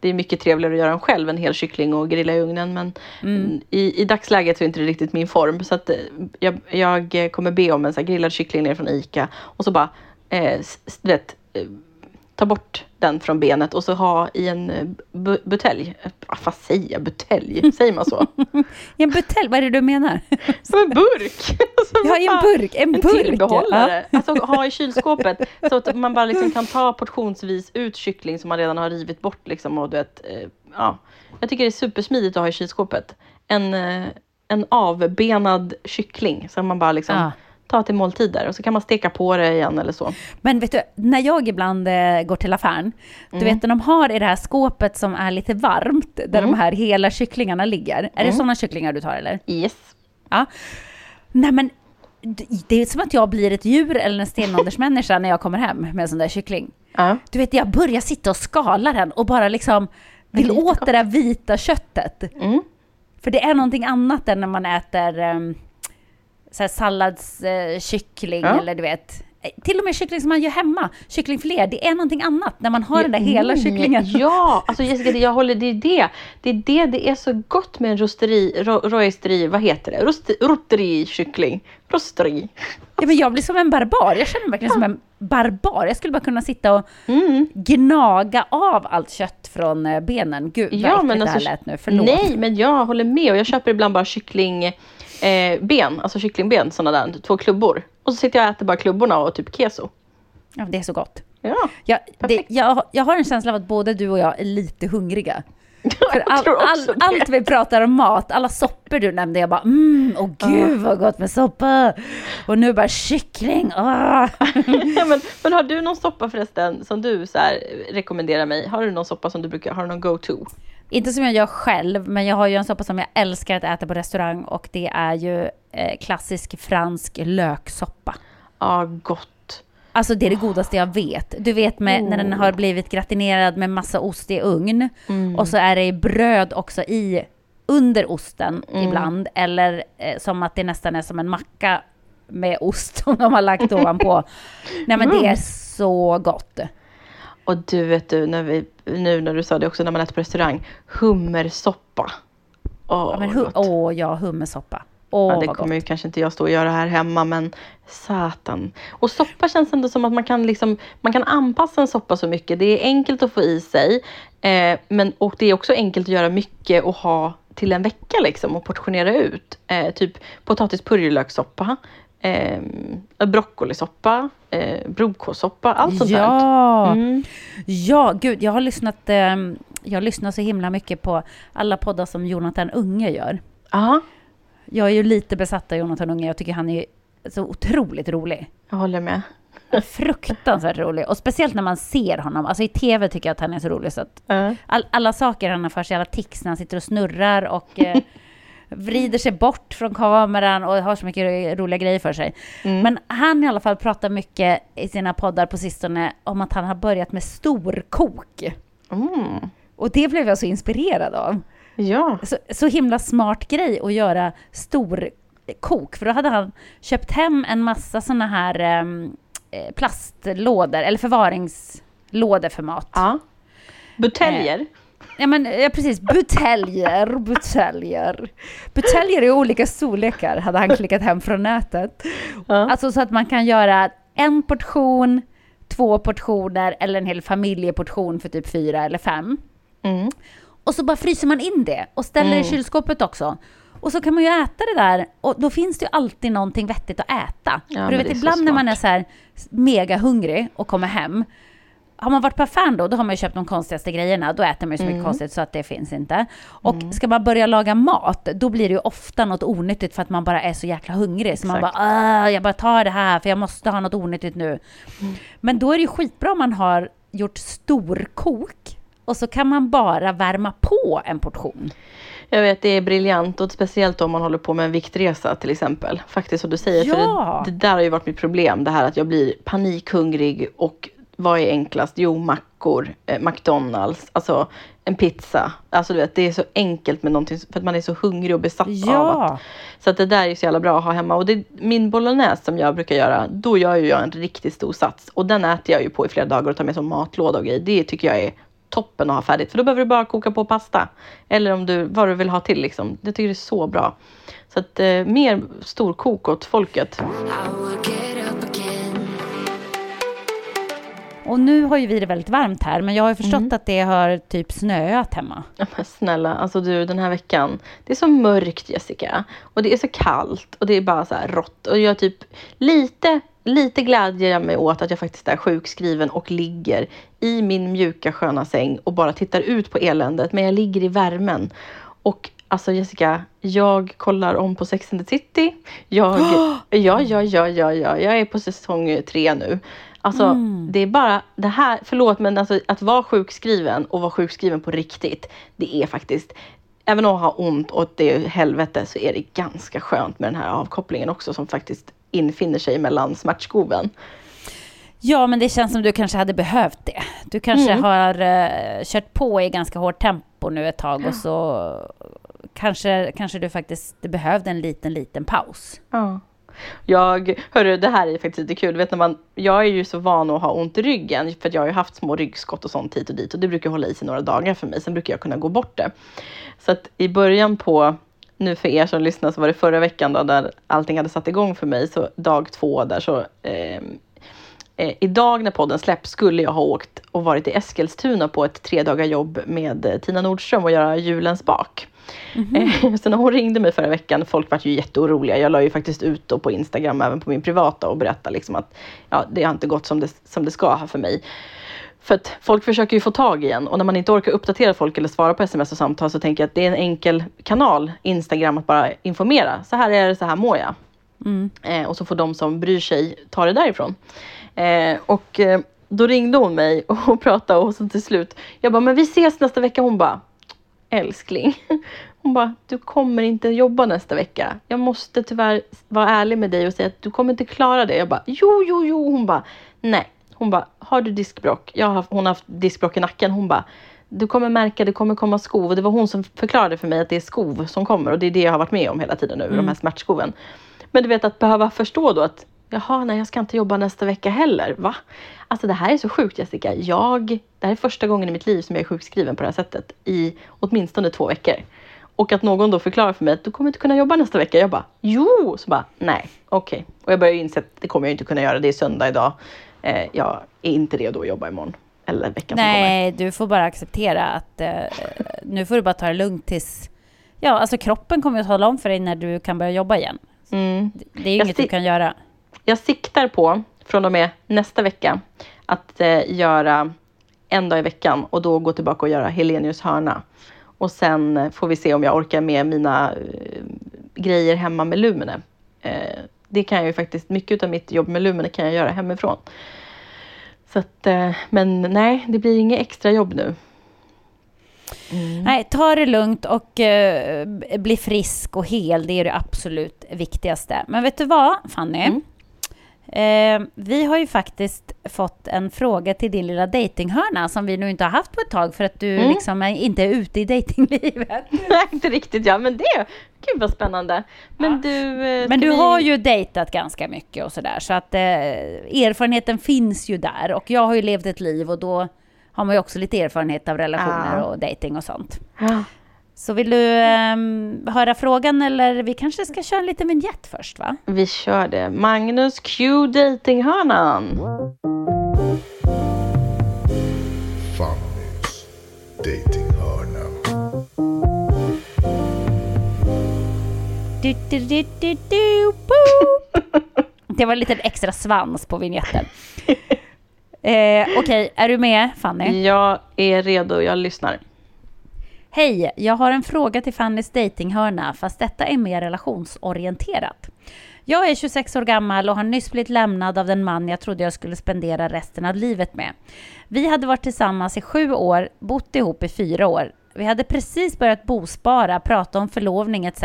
Det är mycket trevligare att göra den själv, en hel kyckling och grilla i ugnen. Men Mm. i, i dagsläget så är inte det riktigt min form. Så att eh, jag, jag kommer be om en här grillad kyckling ner från ICA. Och så bara, eh, vet, eh, ta bort den från benet och så ha i en eh, bu- butelj. Eh, Vad säger jag? Butelj? Säger man så? <laughs> I en butelj, vad är det du menar? Som en burk! <laughs> Som Ja, i en burk, en burk, tillbehållare. Alltså ha i kylskåpet. Så att man bara liksom kan ta portionsvis ut kyckling som man redan har rivit bort. Liksom, och du vet, eh, ja. Jag tycker det är supersmidigt att ha i kylskåpet. En, eh, en avbenad kyckling som man bara liksom Ja. Tar till måltider. Och så kan man steka på det igen eller så. Men vet du, när jag ibland eh, går till affären, du Mm. vet när de har i det här skåpet som är lite varmt, där Mm. de här hela kycklingarna ligger. Är det sådana kycklingar du tar eller? Yes. Ja. Nej men, det är som att jag blir ett djur eller en stenåldersmänniska när jag kommer hem med en sån där kyckling. Ja. Du vet, jag börjar sitta och skala den och bara liksom vill åt det där vita köttet. Mm. För det är någonting annat än när man äter um, så här salladskyckling eh, kyckling Ja. eller du vet. eh, Till och med kyckling som man gör hemma, kycklingfilé, det är någonting annat när man har den där hela Mm, kycklingen. Ja, <laughs> alltså Jessica, det- jag håller, det är det. Det är det, det är så gott med en rosteri, ro, roesteri, vad heter det? Rost, rotterikyckling. Rosteri. Ja, men jag blir som en barbar, jag känner mig verkligen som en barbar. Jag skulle bara kunna sitta och Mm. gnaga av allt kött från eh, benen. Gud vad Ja, äckligt men det här alltså, lät nu, förlåt. Nej, men jag håller med och jag köper ibland bara kyckling eh, ben, alltså kycklingben, sådana där, två klubbor. Och så sitter jag och äter bara klubborna och typ keso. Ja, det är så gott. Ja, Jag, det, jag, jag har en känsla av att både du och jag är lite hungriga. <laughs> För all, all, allt vi pratar om mat, alla soppor du nämnde, jag bara mm, åh gud vad gott med soppa. Och nu bara kyckling, ah. <laughs> ja, men, men har du någon soppa förresten som du så här, rekommenderar mig? Har du någon soppa som du brukar, har du någon go-to? Inte som jag gör själv, men jag har ju en soppa som jag älskar att äta på restaurang och det är ju eh, klassisk fransk löksoppa. Ja, gott. Alltså det är det godaste jag vet. Du vet med, när den har blivit gratinerad med massa ost i ugn och så är det bröd också i under osten ibland eller eh, som att det nästan är som en macka med ost <laughs> som de har lagt ovanpå. Nej men det är så gott. Och du vet du, när vi, nu när du sa det också när man äter på restaurang, hummersoppa. Åh, Ja, men vad hu- åh ja, hummersoppa. Åh ja, det kommer ju kanske inte jag stå och göra här hemma men satan. Och soppa känns ändå som att man kan, liksom, man kan anpassa en soppa så mycket. Det är enkelt att få i sig eh, men, och det är också enkelt att göra mycket och ha till en vecka liksom och portionera ut. Eh, typ potatis purjolökssoppa, eh, broccolisoppa, eh, brokkålssoppa, allt sånt. Ja, Mm. ja, gud, jag har lyssnat, eh, jag lyssnar så himla mycket på alla poddar som Jonathan Unge gör. Ja, Jag är ju lite besatt av Jonathan Unge, jag tycker han är så otroligt rolig. jag håller med. Fruktansvärt rolig. Och speciellt när man ser honom. Alltså i tv tycker jag att han är så rolig. Så att all, alla saker han har för sig, alla tics när han sitter och snurrar och eh, <laughs> vrider sig bort från kameran och har så mycket roliga grejer för sig. Men han i alla fall pratar mycket i sina poddar på sistone om att han har börjat med storkok. Mm. Och det blev jag så inspirerad av. Ja. Så, så himla smart grej att göra storkok. För då hade han köpt hem en massa såna här em, eh, plastlådor, eller förvaringslådor för mat. ja. Buteljer. Ja, men, ja precis. Buteljer, buteljer. Buteljer i olika storlekar hade han klickat hem från nätet. Ja. Alltså så att man kan göra en portion, två portioner eller en hel familjeportion för typ fyra eller fem. Mm. Och så bara fryser man in det och ställer i kylskåpet också. Och så kan man ju äta det där och då finns det ju alltid någonting vettigt att äta. Ja, För du vet ibland när man är så här mega hungrig och kommer hem. Har man varit på affären då, då har man ju köpt de konstigaste grejerna. Då äter man ju så mycket Mm. konstigt så att det finns inte. Och ska man börja laga mat, då blir det ju ofta något onyttigt för att man bara är så jäkla hungrig. Så man bara, "Ah, jag bara tar det här för jag måste ha något onyttigt nu. Mm. Men då är det ju skitbra om man har gjort storkok. Och så kan man bara värma på en portion. Jag vet, det är briljant och speciellt om man håller på med en viktresa till exempel. Faktiskt som du säger, Ja. för det, det där har ju varit mitt problem. Det här att jag blir panikhungrig och vad är enklast? Jo, mackor, eh, McDonalds, alltså en pizza. Alltså du vet, det är så enkelt med någonting för att man är så hungrig och besatt av Ja. att så att det där är så jävla bra att ha hemma. Och det, min bolognese som jag brukar göra, då gör ju jag en riktigt stor sats. Och den äter jag ju på i flera dagar och tar med som matlåda och grejer. Det tycker jag är toppen att ha färdigt. För då behöver du bara koka på pasta. Eller om du, vad du vill ha till liksom. Jag tycker det är så bra. Så att eh, mer storkok åt folket. Och nu har ju vi det väldigt varmt här, men jag har ju förstått Mm. att det har typ snöat hemma. Ja, men snälla, alltså du den här veckan. Det är så mörkt Jessica. Och det är så kallt och det är bara så här rått. Och jag typ lite, lite glädjer jag mig åt att jag faktiskt är sjukskriven och ligger i min mjuka sköna säng och bara tittar ut på eländet. Men jag ligger i värmen. Och alltså Jessica, jag kollar om på Sex and the City. Jag, <gasps> ja, ja, ja, ja, ja, jag är på säsong tre nu. Alltså det är bara det här, förlåt men alltså att vara sjukskriven och vara sjukskriven på riktigt, det är faktiskt, även att ha ont och det är helvete så är det ganska skönt med den här avkopplingen också som faktiskt infinner sig mellan smärtskoven. Ja, men det känns som du kanske hade behövt det. Du kanske Mm. har uh, kört på i ganska hårt tempo nu ett tag och så kanske, kanske du faktiskt behövde en liten, liten paus. Ja. Jag, hörru, det här är faktiskt lite kul. Vet när man, jag är ju så van att ha ont i ryggen för att jag har ju haft små ryggskott och sånt hit och dit och det brukar hålla i sig några dagar för mig. Sen brukar jag kunna gå bort det. Så att i början på, nu för er som lyssnar så var det förra veckan då där allting hade satt igång för mig. Så dag två där så eh, eh, idag när podden släpps skulle jag ha åkt och varit i Eskilstuna på ett tre dagar jobb med eh, Tina Nordström och göra julens bak. Eh, <laughs> Så när hon ringde mig förra veckan, folk var ju jätteoroliga. Jag la ju faktiskt ut då på Instagram, även på min privata och berättade liksom att ja, det har inte gått som det, som det ska för mig. För att folk försöker ju få tag igen och när man inte orkar uppdatera folk eller svara på sms och samtal så tänker jag att det är en enkel kanal, Instagram, att bara informera. Så här är det, så här mår jag. Eh, och så får de som bryr sig ta det därifrån. Eh, och eh, då ringde hon mig <laughs> och pratade och så till slut, jag bara, men vi ses nästa vecka. Hon bara, älskling. <laughs> Hon bara, du kommer inte jobba nästa vecka. Jag måste tyvärr vara ärlig med dig och säga att du kommer inte klara det. Jag bara, jo, jo, jo. Hon bara, nej. Hon bara, har du diskbråck? Jag har haft, hon har haft diskbråck i nacken. Hon bara, du kommer märka, det kommer komma skov. Och det var hon som förklarade för mig att det är skov som kommer. Och det är det jag har varit med om hela tiden nu, de här smärtskoven. Men du vet att behöva förstå då att Jaha, nej jag ska inte jobba nästa vecka heller. Va? Alltså det här är så sjukt Jessica. Jag, det här är första gången i mitt liv som jag är sjukskriven på det här sättet i åtminstone två veckor. Och att någon då förklarar för mig att du kommer inte kunna jobba nästa vecka. Jag bara, jo! Så bara, nej, okej. Och jag börjar inse att det kommer jag inte kunna göra. Det är söndag idag. Eh, jag är inte redo att jobba imorgon. Eller veckan. Nej, du får bara acceptera att eh, nu får du bara ta det lugnt tills... Ja, alltså kroppen kommer att tala om för dig när du kan börja jobba igen. Mm. Det är ju Jag inget du kan göra. Jag siktar på, från och med nästa vecka, att eh, göra en dag i veckan och då gå tillbaka och göra Helenius hörna. Och sen eh, får vi se om jag orkar med mina eh, grejer hemma med Lumene. Eh, det kan jag ju faktiskt, mycket av mitt jobb med Lumene kan jag göra hemifrån. Så att, eh, men nej, det blir inget extra jobb nu. Nej, ta det lugnt och eh, bli frisk och hel. Det är det absolut viktigaste. Men vet du vad, Fanny? Mm. Eh, vi har ju faktiskt fått en fråga till din lilla datinghörna som vi nu inte har haft på ett tag för att du Mm. liksom är, inte är ute i datinglivet. <laughs> Nej, inte riktigt ja, men det, gud vad spännande. Men du... eh, Men du vi- har ju dejtat ganska mycket och sådär så att eh, erfarenheten finns ju där och jag har ju levt ett liv och då har man ju också lite erfarenhet av relationer Ja. och dating och sånt. Ja. Så vill du ehm, höra frågan eller vi kanske ska köra en liten vignett först va? Vi kör det. Magnus Q datinghörnan. Fannys datinghörna. Du, du, du, du, du, boop. Det var lite extra svans på vignetten. <laughs> Eh, Okej, är du med Fanny? Jag är redo, jag lyssnar. Hej, jag har en fråga till Fannys datinghörna, fast detta är mer relationsorienterat. Jag är 26 år gammal och har nyss blivit lämnad av den man jag trodde jag skulle spendera resten av livet med. Vi hade varit tillsammans i sju år, bott ihop i fyra år. Vi hade precis börjat bospara, prata om förlovning etc.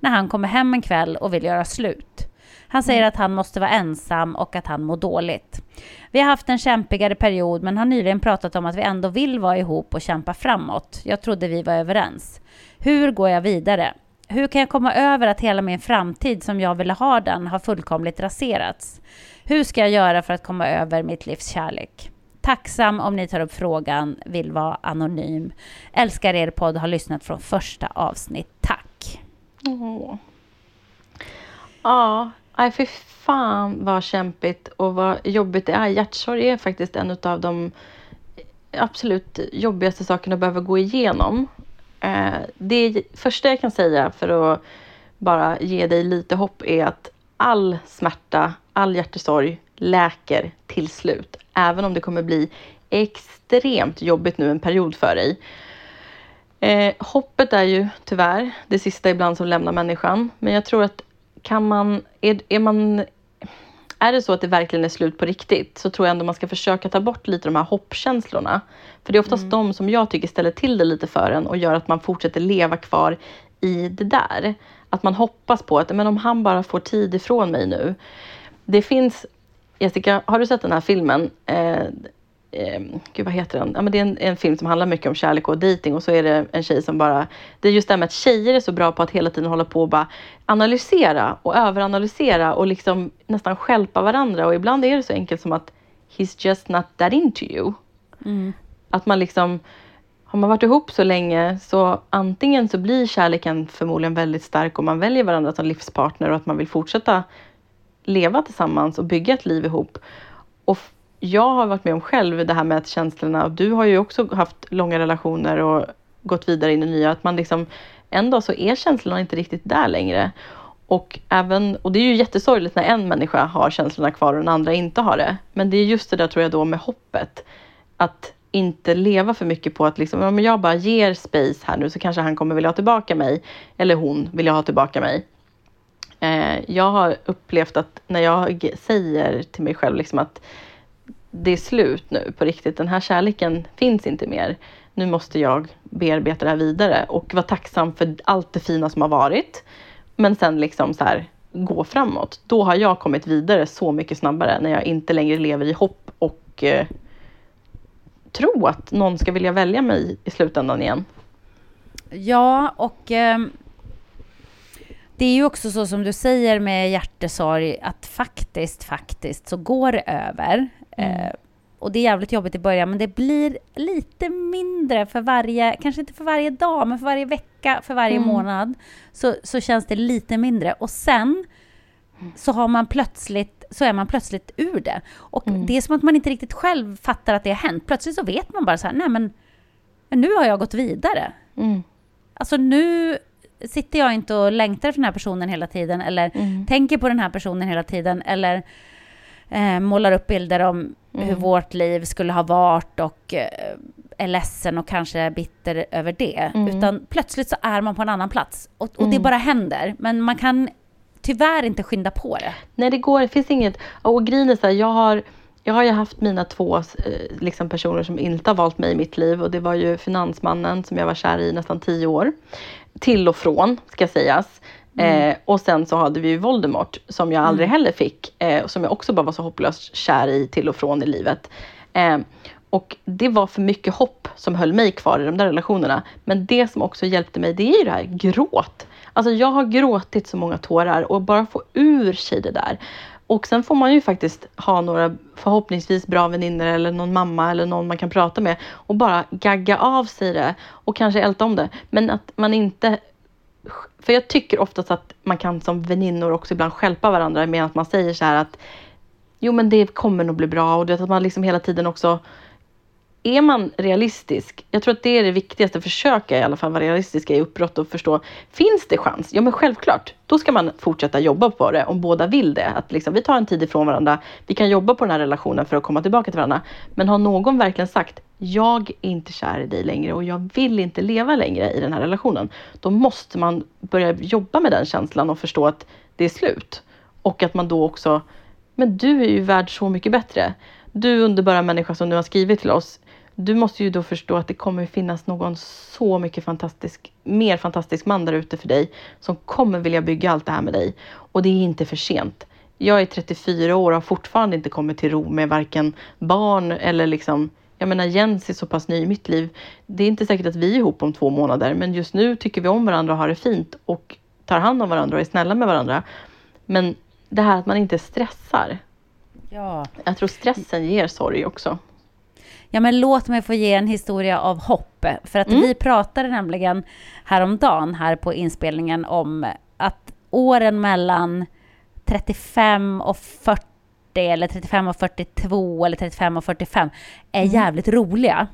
när han kommer hem en kväll och vill göra slut. Han säger att han måste vara ensam och att han mår dåligt. Vi har haft en kämpigare period men har nyligen pratat om att vi ändå vill vara ihop och kämpa framåt. Jag trodde vi var överens. Hur går jag vidare? Hur kan jag komma över att hela min framtid som jag ville ha den har fullkomligt raserats? Hur ska jag göra för att komma över mitt livs kärlek? Tacksam om ni tar upp frågan, vill vara anonym. Älskar er podd, har lyssnat från första avsnitt. Tack! Åh. Ja, nej för fan vad kämpigt och vad jobbigt det är. Hjärtsorg är faktiskt en av de absolut jobbigaste sakerna att behöva gå igenom. Eh, det första jag kan säga för att bara ge dig lite hopp är att all smärta, all hjärtesorg läker till slut. Även om det kommer bli extremt jobbigt nu en period för dig. Eh, hoppet är ju tyvärr det sista ibland som lämnar människan. Men jag tror att kan man, är, är man är det så att det verkligen är slut på riktigt så tror jag ändå man ska försöka ta bort lite de här hoppkänslorna. För det är oftast de som jag tycker ställer till det lite för en och gör att man fortsätter leva kvar i det där. Att man hoppas på att men om han bara får tid ifrån mig nu. Det finns, Jessica, har du sett den här filmen? Eh, eh, gud vad heter den? Ja, men det är en, en film som handlar mycket om kärlek och dating och så är det en tjej som bara... Det är just det här med att tjejer är så bra på att hela tiden hålla på och bara analysera och överanalysera och liksom nästan skälpa varandra och ibland är det så enkelt som att he's just not that into you. Att man liksom... Har man varit ihop så länge så antingen så blir kärleken förmodligen väldigt stark och man väljer varandra som livspartner och att man vill fortsätta leva tillsammans och bygga ett liv ihop. Och jag har varit med om själv det här med att känslorna, och du har ju också haft långa relationer och gått vidare in i nya, att man liksom en dag så är känslorna inte riktigt där längre. Och, även, och det är ju jättesorgligt när en människa har känslorna kvar och den andra inte har det. Men det är just det där tror jag då med hoppet. Att inte leva för mycket på att liksom, om jag bara ger space här nu så kanske han kommer vilja ha tillbaka mig. Eller hon vill ha tillbaka mig. Eh, jag har upplevt att när jag säger till mig själv liksom att det är slut nu på riktigt. Den här kärleken finns inte mer. Nu måste jag bearbeta det här vidare och vara tacksam för allt det fina som har varit. Men sen liksom så här gå framåt. Då har jag kommit vidare så mycket snabbare när jag inte längre lever i hopp och eh, tro att någon ska vilja välja mig i slutändan igen. Ja, och eh, det är ju också så som du säger med hjärtesorg, att faktiskt, faktiskt så går det över. Eh, och det är jävligt jobbigt i början, men det blir lite mindre för varje, kanske inte för varje dag, men för varje vecka, för varje Mm. månad, så, så känns det lite mindre. Och sen så har man plötsligt, så är man plötsligt ur det. Och det är som att man inte riktigt själv fattar att det har hänt. Plötsligt så vet man bara så här, nej men, men nu har jag gått vidare. Mm. Alltså nu sitter jag inte och längtar för den här personen hela tiden eller tänker på den här personen hela tiden eller eh, målar upp bilder om hur vårt liv skulle ha varit och eh, är ledsen och kanske är bitter över det. Utan plötsligt så är man på en annan plats och, och det bara händer. Men man kan tyvärr inte skynda på det. Nej, det går. Det finns inget. Och grejen är så här, jag har, jag har ju haft mina två eh, liksom personer som inte har valt mig i mitt liv. Och det var ju finansmannen som jag var kär i nästan tio år. Till och från, ska sägas. Eh, och sen så hade vi ju Voldemort som jag aldrig heller fick. Eh, som jag också bara var så hopplöst kär i till och från i livet. Eh, och det var för mycket hopp som höll mig kvar i de där relationerna. Men det som också hjälpte mig, det är ju det här gråt. Alltså jag har gråtit så många tårar och bara få ur sig det där. Och sen får man ju faktiskt ha några förhoppningsvis bra vänner eller någon mamma eller någon man kan prata med och bara gagga av sig det och kanske älta om det. Men att man inte... För jag tycker oftast att man kan som väninnor också ibland skälpa varandra med att man säger så här att jo men det kommer nog bli bra. Och det att man liksom hela tiden också är man realistisk, jag tror att det är det viktigaste, försöka i alla fall vara realistisk i uppbrott och förstå, finns det chans? Ja men självklart, då ska man fortsätta jobba på det om båda vill det. Att liksom, vi tar en tid ifrån varandra, vi kan jobba på den här relationen för att komma tillbaka till varandra. Men har någon verkligen sagt, jag är inte kär i dig längre och jag vill inte leva längre i den här relationen. Då måste man börja jobba med den känslan och förstå att det är slut. Och att man då också, men du är ju värd så mycket bättre. Du underbara människa som nu har skrivit till oss, du måste ju då förstå att det kommer finnas någon så mycket fantastisk, mer fantastisk man där ute för dig som kommer vilja bygga allt det här med dig. Och det är inte för sent. Jag är 34 år och har fortfarande inte kommit till ro med varken barn eller liksom jag menar Jens är så pass ny i mitt liv. Det är inte säkert att vi är ihop om två månader men just nu tycker vi om varandra och har det fint och tar hand om varandra och är snälla med varandra. Men det här att man inte stressar. Ja. Jag tror stressen ger sorg också. Ja, men låt mig få ge en historia av hopp. För att mm. vi pratade nämligen häromdagen här på inspelningen om att åren mellan 35 och 40 eller 35 och 42 eller 35 och 45 är mm. jävligt roliga.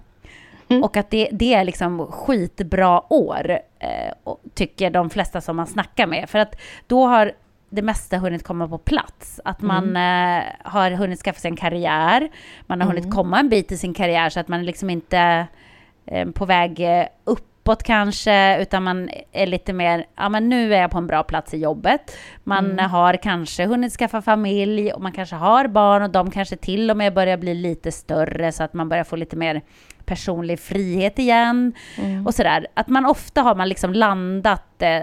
Mm. Och att det, det, är liksom skitbra år, eh, tycker de flesta som man snackar med. För att då har det mesta hunnit komma på plats. Att man mm. eh, har hunnit skaffa sig en karriär, man har mm. hunnit komma en bit i sin karriär så att man liksom inte eh, på väg eh, uppåt kanske, utan man är lite mer, ja men nu är jag på en bra plats i jobbet. Man mm. har kanske hunnit skaffa familj och man kanske har barn och de kanske till och med börjar bli lite större så att man börjar få lite mer personlig frihet igen. Mm. Och sådär. Att man ofta har man liksom landat eh,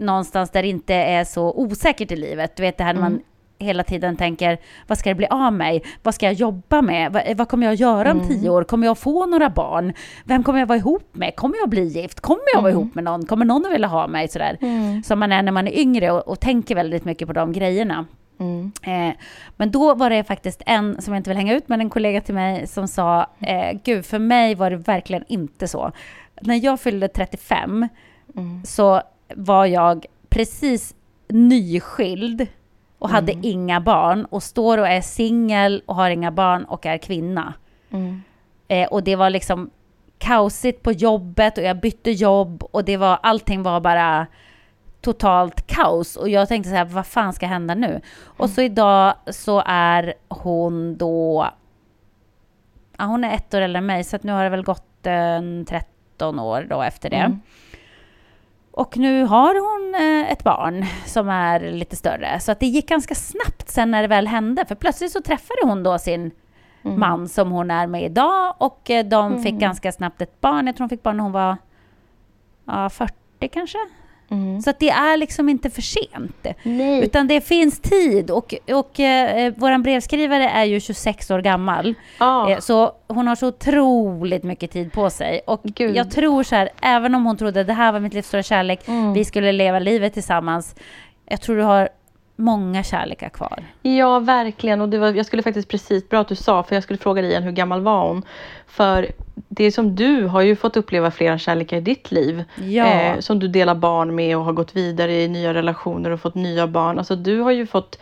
någonstans där det inte är så osäkert i livet. Du vet det här när man mm. hela tiden tänker, vad ska det bli av mig? Vad ska jag jobba med? Vad, vad kommer jag göra om mm. tio år? Kommer jag få några barn? Vem kommer jag vara ihop med? Kommer jag bli gift? Kommer jag vara mm. ihop med någon? Kommer någon att vilja ha mig? Sådär. Mm. Som man är när man är yngre och, och tänker väldigt mycket på de grejerna. Mm. Eh, men då var det faktiskt en, som jag inte vill hänga ut, men en kollega till mig som sa, eh, gud, för mig var det verkligen inte så. När jag fyllde 35 mm. så var jag precis nyskild och hade mm. inga barn och står och är singel och har inga barn och är kvinna. Mm. Eh, och det var liksom kaosigt på jobbet och jag bytte jobb och det var, allting var bara totalt kaos. Och jag tänkte så här, vad fan ska hända nu? Mm. Och så idag så är hon då, ja, hon är ett år äldre än mig, så att nu har det väl gått eh, 13 år då efter det. Och nu har hon eh, ett barn som är lite större. Så att det gick ganska snabbt sen när det väl hände. För plötsligt så träffade hon då sin mm. man som hon är med idag. Och eh, de mm. fick ganska snabbt ett barn. Jag tror hon fick barn när hon var ja, 40 kanske. Mm. Så att det är liksom inte för sent. Nej. Utan det finns tid. Och, och eh, vår brevskrivare är ju 26 år gammal. Oh. Eh, så hon har så otroligt mycket tid på sig. Och Gud. jag tror så här, även om hon trodde det här var mitt livs stora kärlek, mm. vi skulle leva livet tillsammans. Jag tror du har många kärlekar kvar. Ja, verkligen. Och det var, jag skulle faktiskt precis, bra att du sa, för jag skulle fråga dig igen, hur gammal var hon? För det som du har ju fått uppleva flera kärlekar i ditt liv. Ja. Eh, som du delar barn med och har gått vidare i nya relationer och fått nya barn. Alltså du har ju fått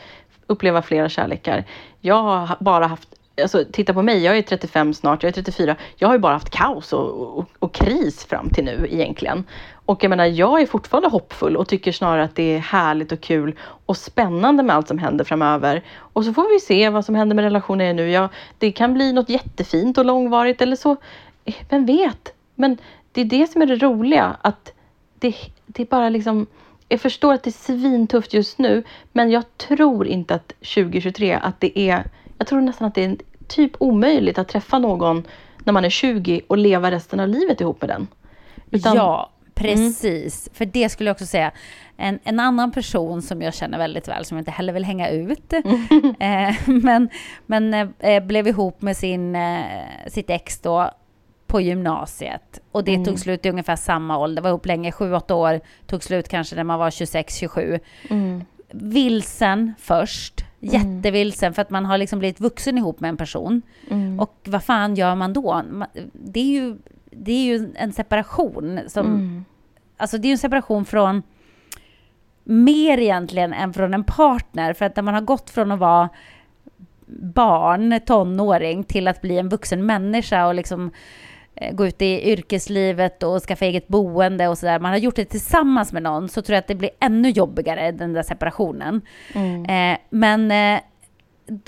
uppleva flera kärlekar. Jag har bara haft Alltså, titta på mig, jag är 35 snart, jag är 34. Jag har ju bara haft kaos och, och, och, kris fram till nu egentligen. Och jag menar, jag är fortfarande hoppfull och tycker snarare att det är härligt och kul och spännande med allt som händer framöver. Och så får vi se vad som händer med relationen nu. Ja, det kan bli något jättefint och långvarigt eller så, eh, vem vet? Men det är det som är det roliga, att det, det är bara liksom jag förstår att det är svintufft just nu, men jag tror inte att 2023 att det är jag tror nästan att det är typ omöjligt att träffa någon när man är 20 och leva resten av livet ihop med den. Utan, ja, precis. Mm. För det skulle jag också säga. En, en, annan person som jag känner väldigt väl, som jag inte heller vill hänga ut, mm. <laughs> eh, men, men eh, blev ihop med sin, eh, sitt ex då på gymnasiet. Och det mm. tog slut i ungefär samma ålder, var ihop länge, 7-8 år, tog slut kanske när man var 26-27. Mm. Vilsen först, jättevilsen för att man har liksom blivit vuxen ihop med en person. Mm. Och vad fan gör man då? Det är ju, det är ju en separation som... Mm. Alltså det är en separation från mer egentligen än från en partner. För att när man har gått från att vara barn, tonåring, till att bli en vuxen människa och liksom eh, gå ut i yrkeslivet och skaffa eget boende och sådär. Man har gjort det tillsammans med någon så tror jag att det blir ännu jobbigare, den där separationen. Eh, men eh,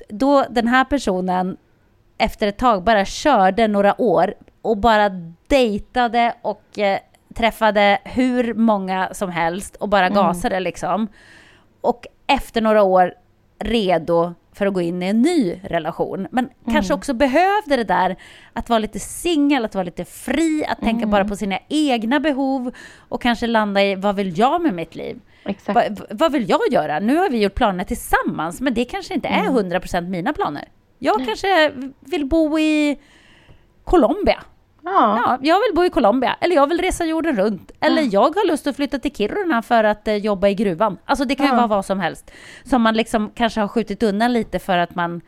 då den här personen efter ett tag bara körde några år och bara dejtade och eh, träffade hur många som helst och bara gasade liksom. Och efter några år redo för att gå in i en ny relation. Men kanske också behövde det där att vara lite singel, att vara lite fri, att tänka bara på sina egna behov och kanske landa i vad vill jag med mitt liv? Va, vad vill jag göra? Nu har vi gjort planer tillsammans, men det kanske inte är 100% mina planer. Jag kanske vill bo i Colombia. Ja. Ja, jag vill bo i Colombia, eller jag vill resa jorden runt. Eller jag har lust att flytta till Kiruna för att eh, jobba i gruvan. Alltså det kan ju Ja. vara vad som helst. Som man liksom kanske har skjutit undan lite för att man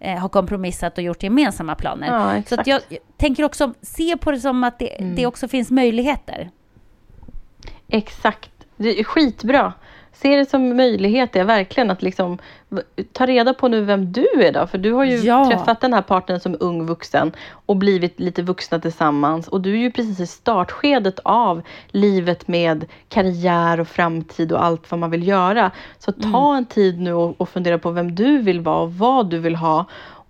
eh, har kompromissat och gjort gemensamma planer. Ja, Så jag, jag tänker också, se på det som att det, det också finns möjligheter. Exakt. Det är skitbra. Se det som möjlighet, det är verkligen att liksom ta reda på nu vem du är då. För du har ju Ja. träffat den här partnern som ung vuxen och blivit lite vuxna tillsammans. Och du är ju precis i startskedet av livet med karriär och framtid och allt vad man vill göra. Så ta en tid nu och, och fundera på vem du vill vara och vad du vill ha.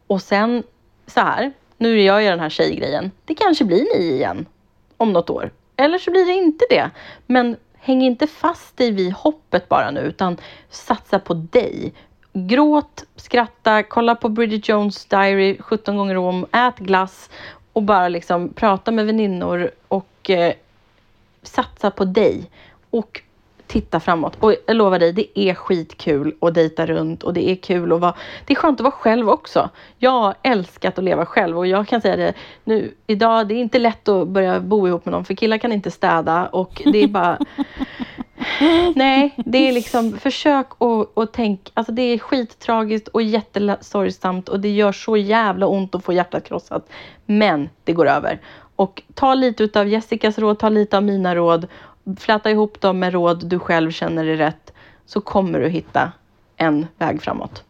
Och sen så här, nu gör jag den här tjejgrejen. Det kanske blir ni igen om något år. Eller så blir det inte det. Men häng inte fast dig vid hoppet bara nu, utan satsa på dig. Gråt, skratta, kolla på Bridget Jones Diary 17 gånger om, ät glass och bara liksom prata med väninnor och eh, satsa på dig. Och titta framåt. Och jag lovar dig, det är skitkul att dejta runt och det är kul att vara... Det är skönt att vara själv också. Jag har älskat att leva själv och jag kan säga det nu idag, det är inte lätt att börja bo ihop med någon för killar kan inte städa och det är bara... <laughs> Nej, det är liksom försök och, och tänk, alltså det är skittragiskt och jättesorgsamt och det gör så jävla ont att få hjärtat krossat. Men det går över. Och ta lite utav Jessicas råd, ta lite av mina råd, fläta ihop dem med råd du själv känner är rätt, så kommer du hitta en väg framåt.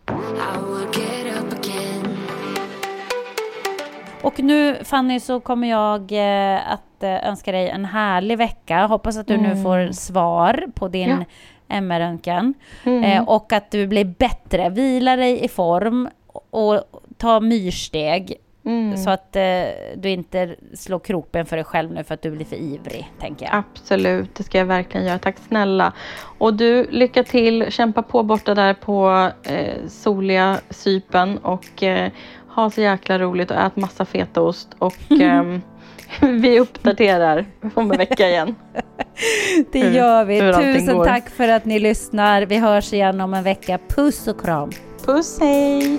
Och nu Fanny så kommer jag eh, att eh, önska dig en härlig vecka. Hoppas att du nu får svar på din Ja. MR-röntgen. Eh, och att du blir bättre. Vila dig i form och ta myrsteg. Så att eh, du inte slår kroppen för dig själv nu för att du blir för ivrig, tänker jag. Absolut, det ska jag verkligen göra. Tack snälla. Och du, lycka till. Kämpa på borta där på eh, soliga Cypern och eh, ha så jäkla roligt och ät massa fetaost. Och <laughs> ehm, vi uppdaterar om en vecka igen. <laughs> Det hur- gör vi. hur allting Tusen går. tack för att ni lyssnar. Vi hörs igen om en vecka. Puss och kram. Puss, hej!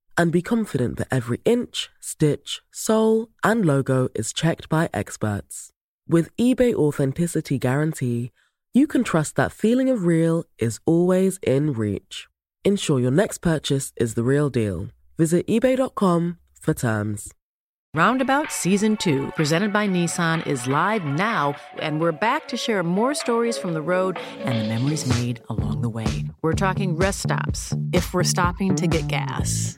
and be confident that every inch, stitch, sole, and logo is checked by experts. With eBay Authenticity Guarantee, you can trust that feeling of real is always in reach. Ensure your next purchase is the real deal. Visit eBay.com for terms. Roundabout Season 2, presented by Nissan, is live now, and we're back to share more stories from the road and the memories made along the way. We're talking rest stops, if we're stopping to get gas.